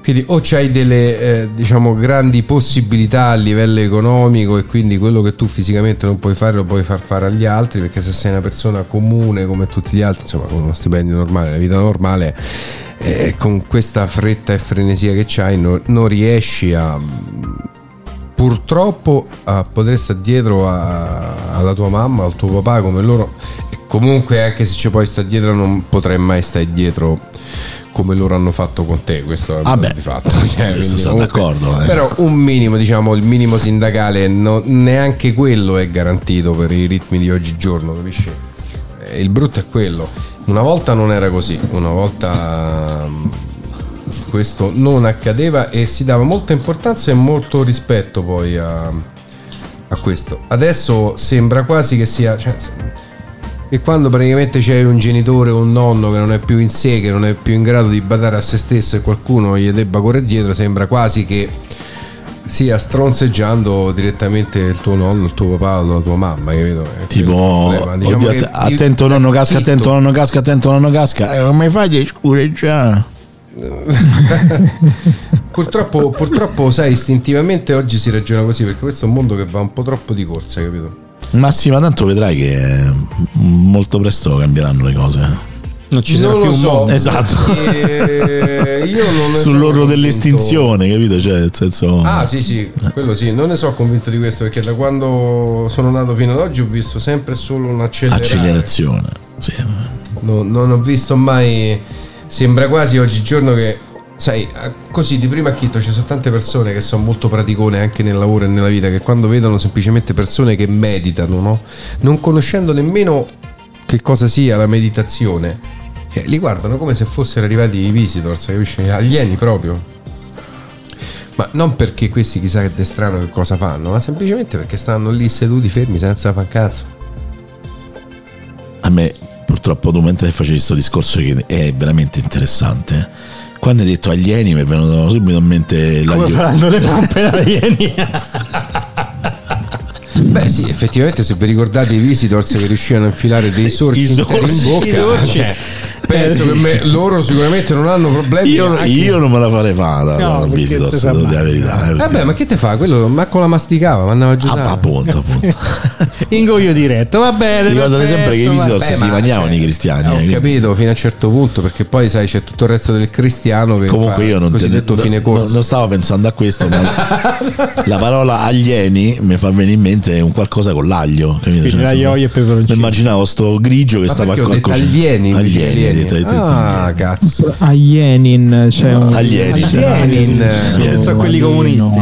Quindi o c'hai delle eh, diciamo grandi possibilità a livello economico e quindi quello che tu fisicamente non puoi fare lo puoi far fare agli altri perché se sei una persona comune come tutti gli altri, insomma con uno stipendio normale, la vita normale, eh, con questa fretta e frenesia che c'hai non, non riesci a purtroppo a poter stare dietro a- alla tua mamma, al tuo papà come loro. E comunque anche se ci puoi stare dietro non potrai mai stare dietro come loro hanno fatto con te questo è Ah beh, di fatto cioè, sono d'accordo, eh. però un minimo diciamo il minimo sindacale no- neanche quello è garantito per i ritmi di oggigiorno capisci Eh, il brutto è quello una volta non era così una volta mm, questo non accadeva e si dava molta importanza e molto rispetto poi a, a questo. Adesso sembra quasi che sia... Cioè, che quando praticamente c'è un genitore o un nonno che non è più in sé, che non è più in grado di badare a se stesso e qualcuno gli debba correre dietro, sembra quasi che stia stronzeggiando direttamente il tuo nonno, il tuo papà o la tua mamma, capito? È Tipo. Diciamo oddio, attento nonno casca, attento nonno casca, attento nonno casca. Eh, come fai a scureggiare? Purtroppo, purtroppo, sai, istintivamente oggi si ragiona così perché questo è un mondo che va un po' troppo di corsa, capito? Massima, tanto vedrai che molto presto cambieranno le cose. Non ci sarà non più un so. mondo. Esatto. Io non ne sono Sull'orlo convinto. dell'estinzione, capito? Cioè, nel senso. Ah, sì, sì, quello sì, non ne sono convinto di questo perché da quando sono nato fino ad oggi ho visto sempre solo un'accelerazione. accelerazione. Sì. No- non ho visto mai. Sembra quasi oggigiorno che. Sai, così di prima acchito ci sono tante persone che sono molto praticone anche nel lavoro e nella vita, che quando vedono semplicemente persone che meditano, no? non conoscendo nemmeno che cosa sia la meditazione, eh, li guardano come se fossero arrivati i visitors, capisci? Alieni proprio. Ma non perché questi chissà che è strano che cosa fanno, ma semplicemente perché stanno lì seduti fermi senza far cazzo. A me, purtroppo, tu mentre facevi questo discorso che è veramente interessante, quando hai detto alieni mi è venuto subito in mente Come l'aglio- faranno le pompe da alieni? Beh sì, effettivamente se vi ricordate i visitors che riuscivano a infilare dei sorci, sorci, in bocca, i sorci. cioè, penso che me- loro sicuramente non hanno problemi. Io, anche- io non me la farei fare No, da visitor, si sa devo dire la verità. eh, Vabbè, ma che te fa? Quello manco la masticava, ma andava giù. Ah, appunto, appunto. Ingoio diretto, va bene. Ricordate perfetto, sempre che i va- visitors Beh, si ma, mangiavano cioè, i cristiani. Ho eh, capito fino a un certo punto, perché poi sai c'è tutto il resto del cristiano che Comunque fa io non, te- cosiddetto no- fine no- corso. non stavo pensando a questo, ma la parola alieni mi fa venire in mente un qualcosa con l'aglio. Cioè, nel aglio senso, e peperoncino. mi immaginavo sto grigio che Ma stava ho a detto cuocere. alieni? che Alieni, ho detto Ah, cazzo. A Yenin c'è un. Alieni. Alienin. Sì, sono quelli comunisti.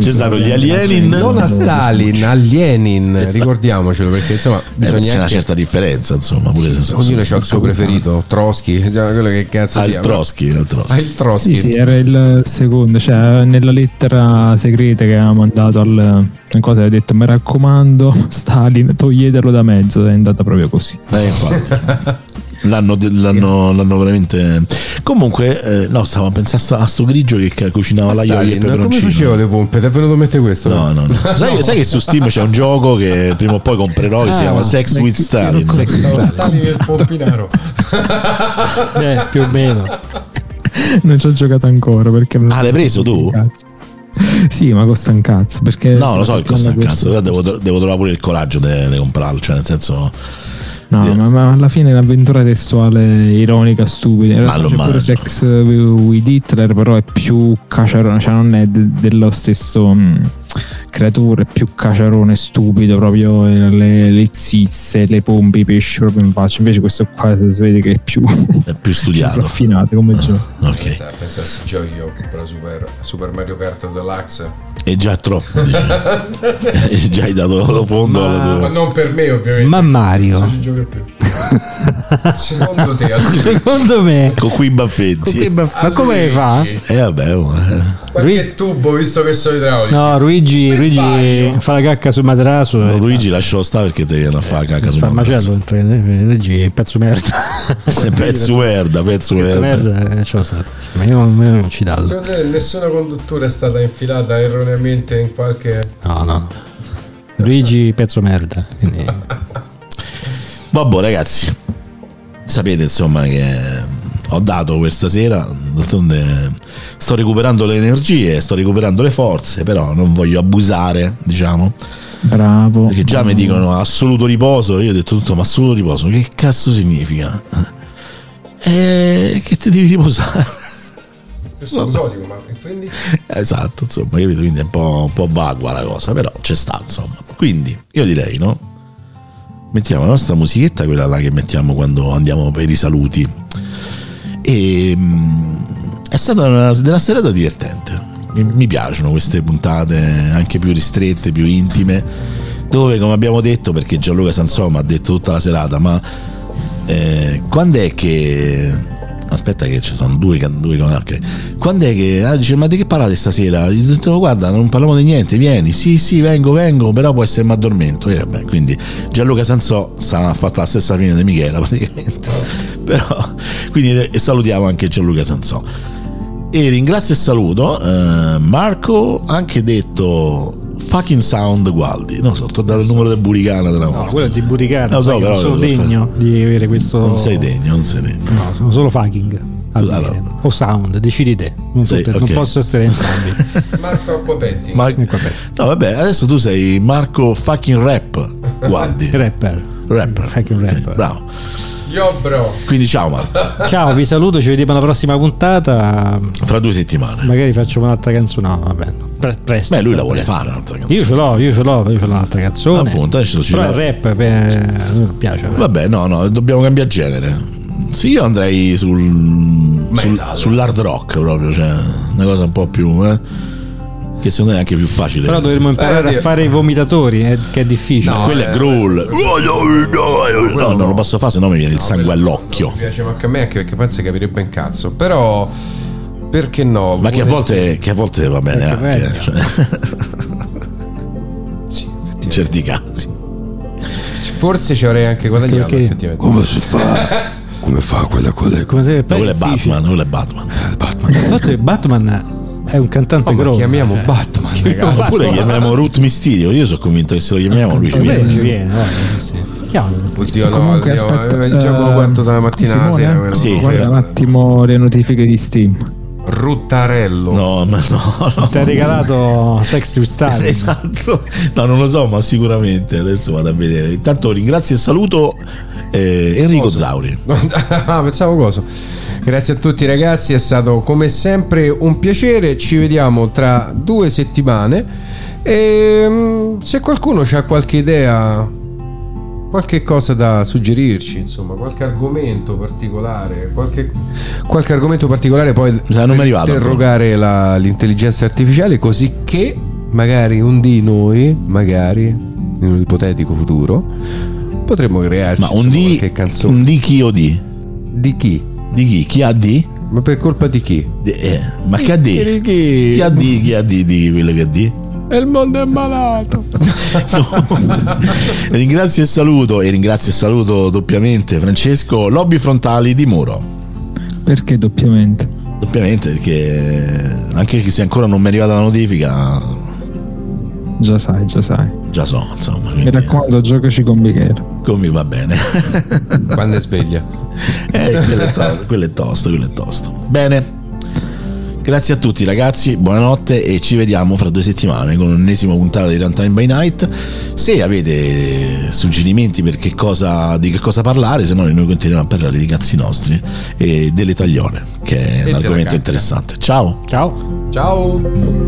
Ci sono gli alieni. Non a Stalin, a Lenin, ricordiamocelo perché insomma Eh, bisogna c'è una anche certa differenza, insomma. Pure se Ognuno ha il suo preferito, Trotsky, già, quello che cazzo Ah, sia, il Trotsky, il Trotsky. Ah, il Trotsky. Sì, sì, era il secondo, cioè nella lettera segreta che aveva mandato al cosa aveva detto mi raccomando Stalin toglietelo da mezzo, è andata proprio così. Eh, infatti. L'hanno, l'hanno, l'hanno veramente. Comunque, eh, no, stavo a pensare a sto grigio che cucinava l'aglio e Stalin, il come facevo le pompe? Ti è venuto a mettere questo? No, no, no. Sai, sai che su Steam c'è un gioco che prima o poi comprerò che si Ah, chiama Sex with Stalin. Sex with Stalin. E il pompinaro. Eh, più o meno. Non ci ho giocato ancora perché Ah, l'hai preso tu? Cazzo. Sì, ma costa un cazzo perché No, lo so che costa un cazzo. Devo, devo trovare pure il coraggio di comprarlo. Cioè, nel senso, No, ma, ma alla fine è un'avventura testuale ironica, stupida. In realtà c'è pure. Sex with Hitler, però è più caciarone, cioè non è de- dello stesso è più caciarone stupido, proprio eh, le, le zizze, le pompe, i pesci proprio in faccia. Invece questo qua si vede che è più È più studiato. raffinato come gioco. Ok. Pensassi giochi io per la Super, Super Mario Kart Deluxe. È già troppo. dice. già hai dato lo fondo alla tua. Ma non per me, ovviamente. Ma Mario, Non ci gioca più. Secondo te, secondo me, Con quei con baffetti. che baff- ma come fa? Luigi, E vabbè, oh, eh. Qualche tubo, visto che sono idraulici. No, Luigi, Luigi fa la cacca sul materasso. No, Luigi lascialo stare perché ti viene a fare caca fa sul il macello. eh, Luigi è pezzo merda. Pezzo merda, pezzo merda. eh, lascialo stare. Ma io non, ci dato. Secondo te nessuna conduttura è stata infilata erroneamente in qualche... No, no. Luigi pezzo merda. Quindi... Vabbè ragazzi, sapete insomma che ho dato questa sera, d'altronde sto recuperando le energie, sto recuperando le forze, però non voglio abusare, diciamo, Bravo. perché già mi dicono assoluto riposo, io ho detto tutto ma assoluto riposo, che cazzo significa? Eh, che ti devi riposare? Questo episodio, ma quindi... Esatto, insomma, capito? Quindi è un po', un po' vagua la cosa, però c'è sta, insomma. Quindi, io direi, no? Mettiamo la nostra musichetta, quella là che mettiamo quando andiamo per i saluti. E mm, è stata una della serata divertente. Mi, mi piacciono queste puntate anche più ristrette, più intime, dove, come abbiamo detto, perché Gianluca Sansò mi ha detto tutta la serata, ma eh, quando è che aspetta che ci sono due, due con- ok. quando è che ah, dice ma di che parlate stasera? Gli ho detto guarda non parliamo di niente vieni. Sì sì vengo vengo però può essere mi addormento e vabbè quindi Gianluca Sansò ha fatto la stessa fine di Michela praticamente. Però quindi eh, salutiamo anche Gianluca Sansò. E ringrazio e saluto eh, Marco anche detto fucking sound Gualdi non so ti ho dato il numero del Buricana della No, morte quello è di Buricana. Lo so, però- non sono degno di avere questo. non sei degno non sei degno No, sono solo fucking. allora. O sound, decidi te. Non, Sì, tutte- ok. non posso essere entrambi. Marco Appopetti. Ma- Ecco, vabbè. no vabbè adesso tu sei Marco fucking rap Gualdi Rapper. rapper Fucking rapper. bravo Yo, bro. quindi ciao Marco Ciao, vi saluto, ci vediamo alla prossima puntata. fra due settimane Magari facciamo un'altra canzone. No, vabbè. Pre- presto. beh lui la vuole presto. fare un'altra canzone Io ce l'ho, io ce l'ho, io ce l'ho un'altra canzone. Appunto, adesso ci Però il rap me non piace. il rap. vabbè no no dobbiamo cambiare genere sì io andrei sul, sul sull'hard rock proprio cioè una cosa un po' più eh, che secondo me è anche più facile Però dovremmo imparare Eh, a fare i vomitatori, eh, che è difficile. No, quello è eh, growl no non lo posso fare se no mi viene il sangue all'occhio Mi piace manco a me anche perché penso capirebbe un cazzo. Però perché no? ma che a volte, che a volte va bene Perché anche meglio. cioè, Sì, in certi casi Forse ci avrei anche guadagnato Perché- effettivamente. Come si fa? Come fa quella le Come se Ma quello è. Batman quello è Batman il Batman? Forse Batman è un cantante Oh, ma growl. chiamiamo cioè. Batman, ragazzi. oppure chiamiamo Ruth Mysterio io sono convinto che se lo chiamiamo lui ci viene ci viene, guarda, sì. Chiamalo. Oddio, no, Comunque, andiamo, aspetta, eh, già me lo eh, guardo dalla mattina alla Simone, sera. quello. Sì. Guarda un attimo le notifiche di Steam. Ruttarello. no ma no, no. Ti ha regalato Sex with Stalin. Esatto, no, non lo so, ma sicuramente adesso vado a vedere. Intanto ringrazio e saluto eh, Enrico Cosa? Zauri. ah, pensavo cosa. Grazie a tutti ragazzi, è stato come sempre un piacere. Ci vediamo tra due settimane. E mm, se qualcuno ha qualche idea, qualche cosa da suggerirci, insomma, qualche argomento particolare, qualche, qualche argomento particolare, poi Sa, non mi è arrivato interrogare la- l'intelligenza artificiale così che magari un di noi, magari in un ipotetico futuro, potremmo crearci Ma un di, qualche canzone. un di chi o di? Di chi? Di chi? Chi ha di? Ma per colpa di chi? Di- eh, ma che ha di? Di chi? Chi ha di? Chi ha di di quello che ha di? E il mondo è malato. ringrazio e saluto e ringrazio e saluto doppiamente Francesco Lobby Frontali di Muro. Perché doppiamente? Doppiamente perché anche se ancora non mi è arrivata la notifica, Già sai, già sai. già so, insomma, Mi raccomando, giocaci con Michele. come va bene. Quando è sveglia. Eh, quello, è to- quello è tosto, quello è tosto. Bene. Grazie a tutti ragazzi, buonanotte e ci vediamo fra due settimane con un'ennesima puntata di Runtime by Night. Se avete suggerimenti per che cosa, di che cosa parlare, se no noi continuiamo a parlare di cazzi nostri e delle taglione, che è un della argomento interessante. Ciao! Ciao. Ciao.